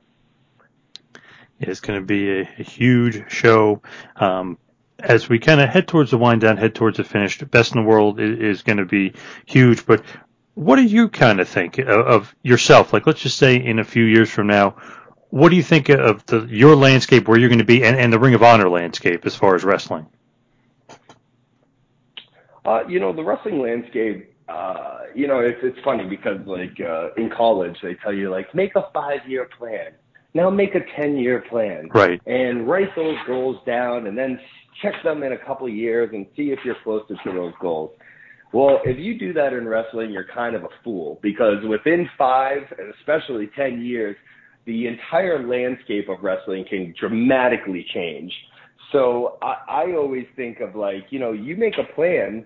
It's going to be a, a huge show. Um, as we kind of head towards the wind down, head towards the finish, best in the world is, is going to be huge. But what do you kind of think of, of yourself? Like, let's just say in a few years from now, what do you think of the, your landscape, where you're going to be, and, and the Ring of Honor landscape as far as wrestling? Uh, you know, the wrestling landscape, uh, you know, it's it's funny because like uh, in college they tell you like make a five year plan. Now make a ten year plan. Right. And write those goals down and then check them in a couple of years and see if you're closer to those goals. Well, if you do that in wrestling, you're kind of a fool because within five and especially 10 years, the entire landscape of wrestling can dramatically change. So I, I always think of like, you know, you make a plan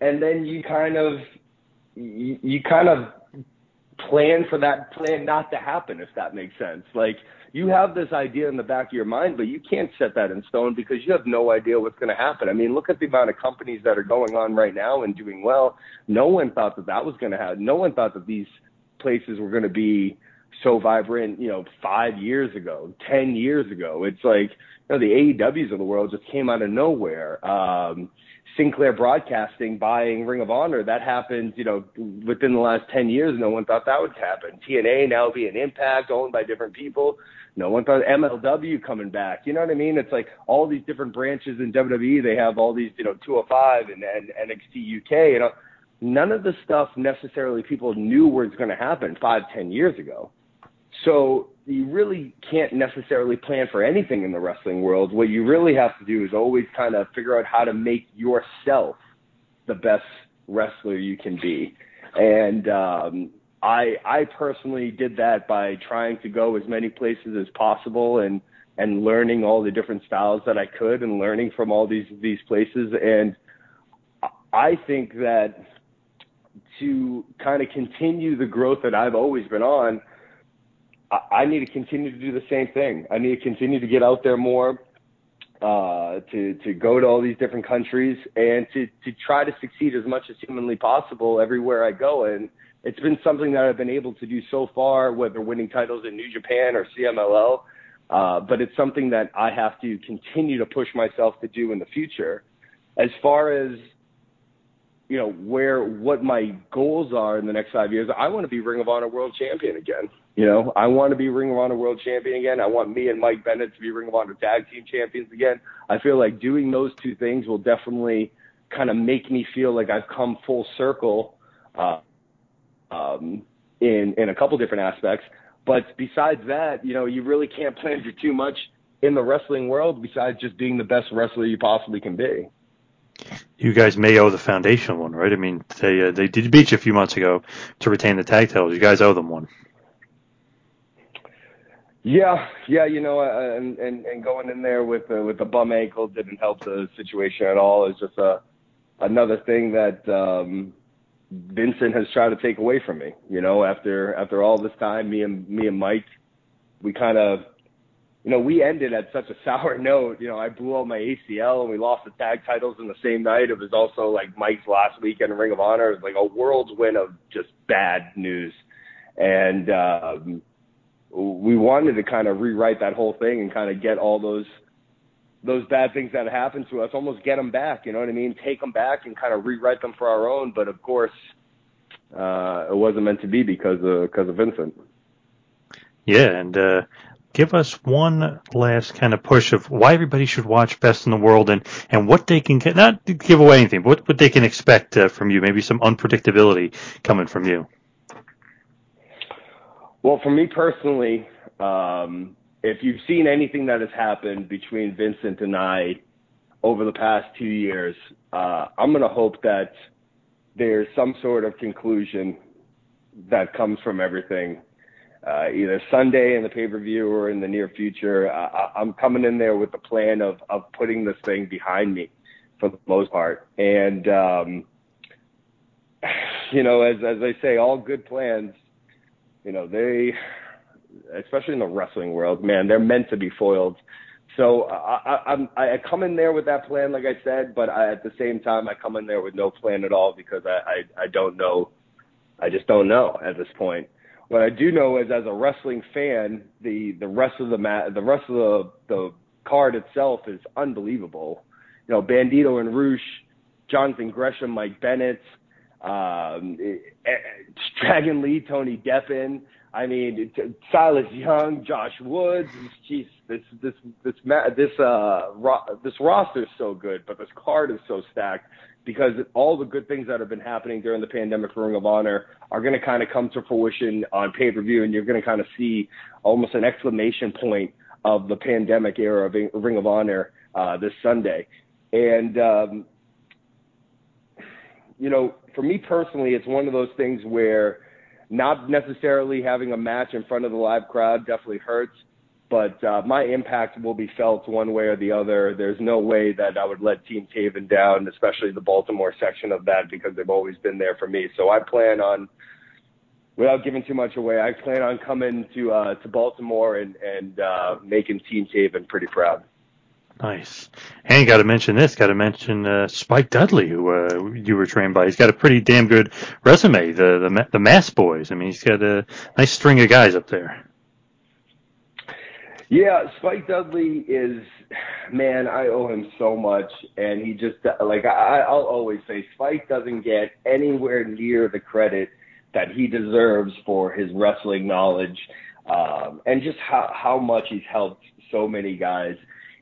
and then you kind of, you, you kind of plan for that plan not to happen, if that makes sense. Like you have this idea in the back of your mind, but you can't set that in stone because you have no idea what's going to happen. I mean, look at the amount of companies that are going on right now and doing well. No one thought that that was going to happen. No one thought that these places were going to be so vibrant, you know, five years ago, ten years ago. It's like you know, the AEWs of the world just came out of nowhere. Um, Sinclair Broadcasting buying Ring of Honor, that happened, you know, within the last 10 years. No one thought that would happen. TNA now being Impact, owned by different people. No one thought MLW coming back. You know what I mean? It's like all these different branches in WWE. They have all these, you know, 205 and, and NXT UK. You know, none of the stuff necessarily people knew was going to happen five, ten years ago. So you really can't necessarily plan for anything in the wrestling world. What you really have to do is always kind of figure out how to make yourself the best wrestler you can be. And um, I I personally did that by trying to go as many places as possible and and learning all the different styles that I could and learning from all these these places. And I think that to kind of continue the growth that I've always been on I need to continue to do the same thing. I need to continue to get out there more, uh, to to go to all these different countries and to to try to succeed as much as humanly possible everywhere I go. And it's been something that I've been able to do so far, whether winning titles in New Japan or CMLL. Uh, but it's something that I have to continue to push myself to do in the future. As far as you know where what my goals are in the next five years, I want to be Ring of Honor World Champion again. You know, I want to be Ring of Honor World Champion again. I want me and Mike Bennett to be Ring of Honor Tag Team Champions again. I feel like doing those two things will definitely kind of make me feel like I've come full circle uh, um, in in a couple different aspects. But besides that, you know, you really can't plan for too much in the wrestling world besides just being the best wrestler you possibly can be. You guys may owe the foundation one, right? I mean, they uh, they did beat you a few months ago to retain the tag titles. You guys owe them one. Yeah, yeah, you know, uh, and and and going in there with the, with a bum ankle didn't help the situation at all. It's just a another thing that um Vincent has tried to take away from me. You know, after after all this time, me and me and Mike, we kind of, you know, we ended at such a sour note. You know, I blew out my ACL and we lost the tag titles in the same night. It was also like Mike's last weekend in Ring of Honor. It was like a world's whirlwind of just bad news, and. um we wanted to kind of rewrite that whole thing and kind of get all those those bad things that happened to us, almost get them back. You know what I mean? Take them back and kind of rewrite them for our own. But of course, uh, it wasn't meant to be because of because of Vincent. Yeah, and uh, give us one last kind of push of why everybody should watch Best in the World and and what they can. Not give away anything, but what what they can expect uh, from you. Maybe some unpredictability coming from you. Well, for me personally, um, if you've seen anything that has happened between Vincent and I over the past two years, uh, I'm going to hope that there's some sort of conclusion that comes from everything. Uh, either Sunday in the pay per view or in the near future, I, I'm coming in there with the plan of of putting this thing behind me for the most part. And um, you know, as as I say, all good plans you know, they, especially in the wrestling world, man, they're meant to be foiled. So I, I, I'm, I come in there with that plan, like I said, but I, at the same time, I come in there with no plan at all because I, I, I don't know. I just don't know at this point. What I do know is, as a wrestling fan, the the rest of the mat, the rest of the the card itself is unbelievable. You know, Bandito and Rush, Jonathan Gresham, Mike Bennett, um, Dragon Lee, Tony Deppen. I mean, Silas Young, Josh Woods. This this this this uh ro- this roster is so good, but this card is so stacked because all the good things that have been happening during the pandemic for Ring of Honor are going to kind of come to fruition on pay per view, and you're going to kind of see almost an exclamation point of the pandemic era of Ring of Honor uh, this Sunday. And um, you know, for me personally, it's one of those things where not necessarily having a match in front of the live crowd definitely hurts, but uh, my impact will be felt one way or the other. There's no way that I would let Team Taven down, especially the Baltimore section of that, because they've always been there for me. So I plan on, without giving too much away, I plan on coming to uh, to Baltimore and and uh, making Team Taven pretty proud. Nice. And got to mention this. Got to mention uh, Spike Dudley, who uh, you were trained by. He's got a pretty damn good resume. The the the Mass Boys. I mean, he's got a nice string of guys up there. Yeah, Spike Dudley is, man, I owe him so much, and he just like I, I'll always say, Spike doesn't get anywhere near the credit that he deserves for his wrestling knowledge, um, and just how how much he's helped so many guys.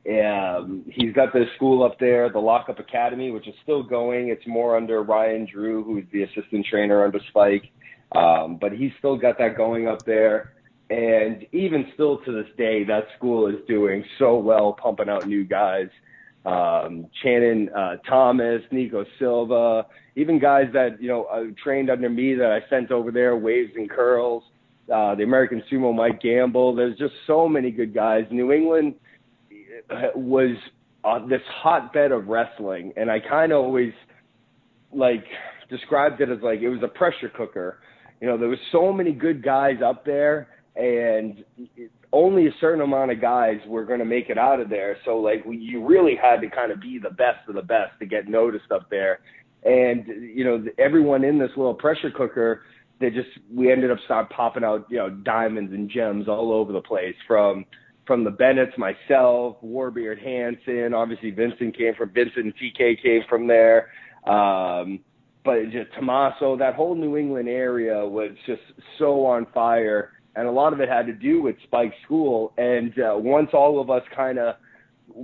Um, he's got the school up there, the Lockup Academy, which is still going. It's more under Ryan Drew, who's the assistant trainer under Spike. Um, but he's still got that going up there. And even still to this day, that school is doing so well, pumping out new guys. Um, Shannon uh, Thomas, Nico Silva, even guys that, you know, uh, trained under me that I sent over there, Waves and Curls, uh, the American Sumo Mike Gamble. There's just so many good guys. New England – was uh, this hotbed of wrestling, and I kind of always like described it as like it was a pressure cooker. You know, there was so many good guys up there, and only a certain amount of guys were going to make it out of there. So like you really had to kind of be the best of the best to get noticed up there. And you know everyone in this little pressure cooker, they just we ended up start popping out you know diamonds and gems all over the place from from the Bennetts, myself, Warbeard Hanson, obviously Vincent came from Vincent TK came from there. Um, but just Tommaso, that whole New England area was just so on fire and a lot of it had to do with Spike School. And uh, once all of us kind of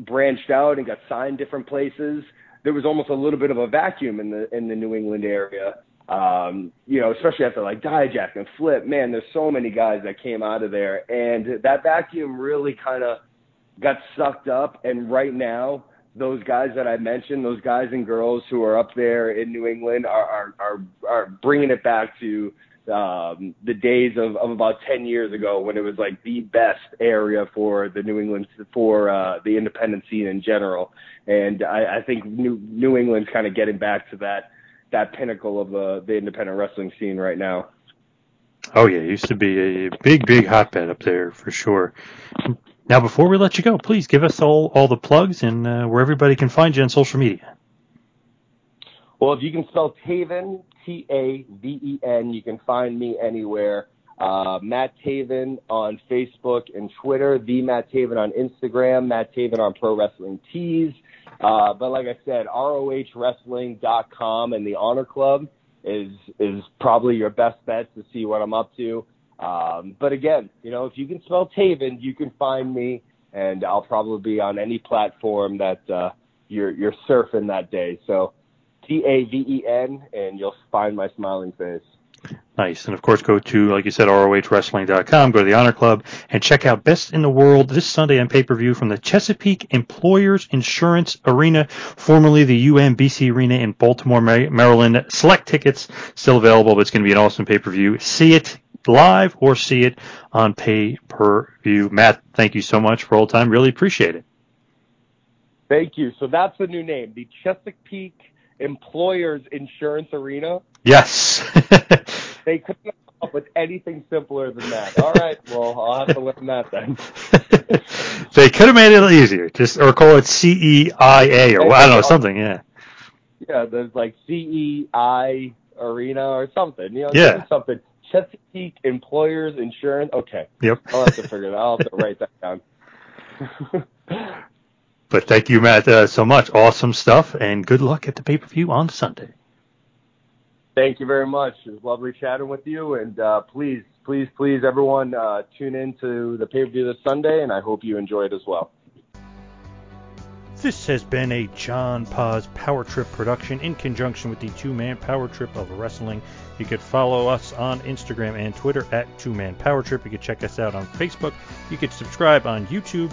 branched out and got signed different places, there was almost a little bit of a vacuum in the in the New England area. Um, you know, especially after like Dijak and Flip, man, there's so many guys that came out of there, and that vacuum really kind of got sucked up. And right now, those guys that I mentioned, those guys and girls who are up there in New England, are are are, are bringing it back to um, the days of, of about 10 years ago when it was like the best area for the New England, for uh, the independent scene in general. And I, I think New, New England's kind of getting back to that, that pinnacle of uh, the independent wrestling scene right now. Oh yeah, it used to be a big, big hotbed up there for sure. Now, before we let you go, please give us all, all the plugs and uh, where everybody can find you on social media. Well, if you can spell Taven, T A V E N, you can find me anywhere. Uh, Matt Taven on Facebook and Twitter, the Matt Taven on Instagram, Matt Taven on Pro Wrestling Tees. Uh, but like I said, ROHWrestling.com and the Honor Club is is probably your best bet to see what I'm up to. Um, but again, you know, if you can spell Taven, you can find me, and I'll probably be on any platform that uh, you're you're surfing that day. So T A V E N, and you'll find my smiling face. Nice. And of course, go to, like you said, ROHWrestling.com, go to the Honor Club, and check out Best in the World this Sunday on pay-per-view from the Chesapeake Employers Insurance Arena, formerly the UMBC Arena in Baltimore, Maryland. Select tickets still available, but it's going to be an awesome pay-per-view. See it live or see it on pay-per-view. Matt, thank you so much for all the time. Really appreciate it. Thank you. So that's the new name, the Chesapeake Employers Insurance Arena. Yes. they couldn't come up with anything simpler than that. All right, well, I'll have to learn that then. they could have made it easier, just or call it CEIA or I don't know something. Yeah. Yeah, there's like CEI Arena or something. You know, yeah. something. Chesapeake Employers Insurance. Okay. Yep. I'll have to figure that. Out. I'll have to write that down. But thank you, Matt, uh, so much. Awesome stuff, and good luck at the pay per view on Sunday. Thank you very much. It was lovely chatting with you, and uh, please, please, please, everyone, uh, tune in to the pay per view this Sunday, and I hope you enjoy it as well. This has been a John Poz Power Trip production in conjunction with the Two Man Power Trip of Wrestling. You could follow us on Instagram and Twitter at Two Man Power Trip. You could check us out on Facebook. You could subscribe on YouTube.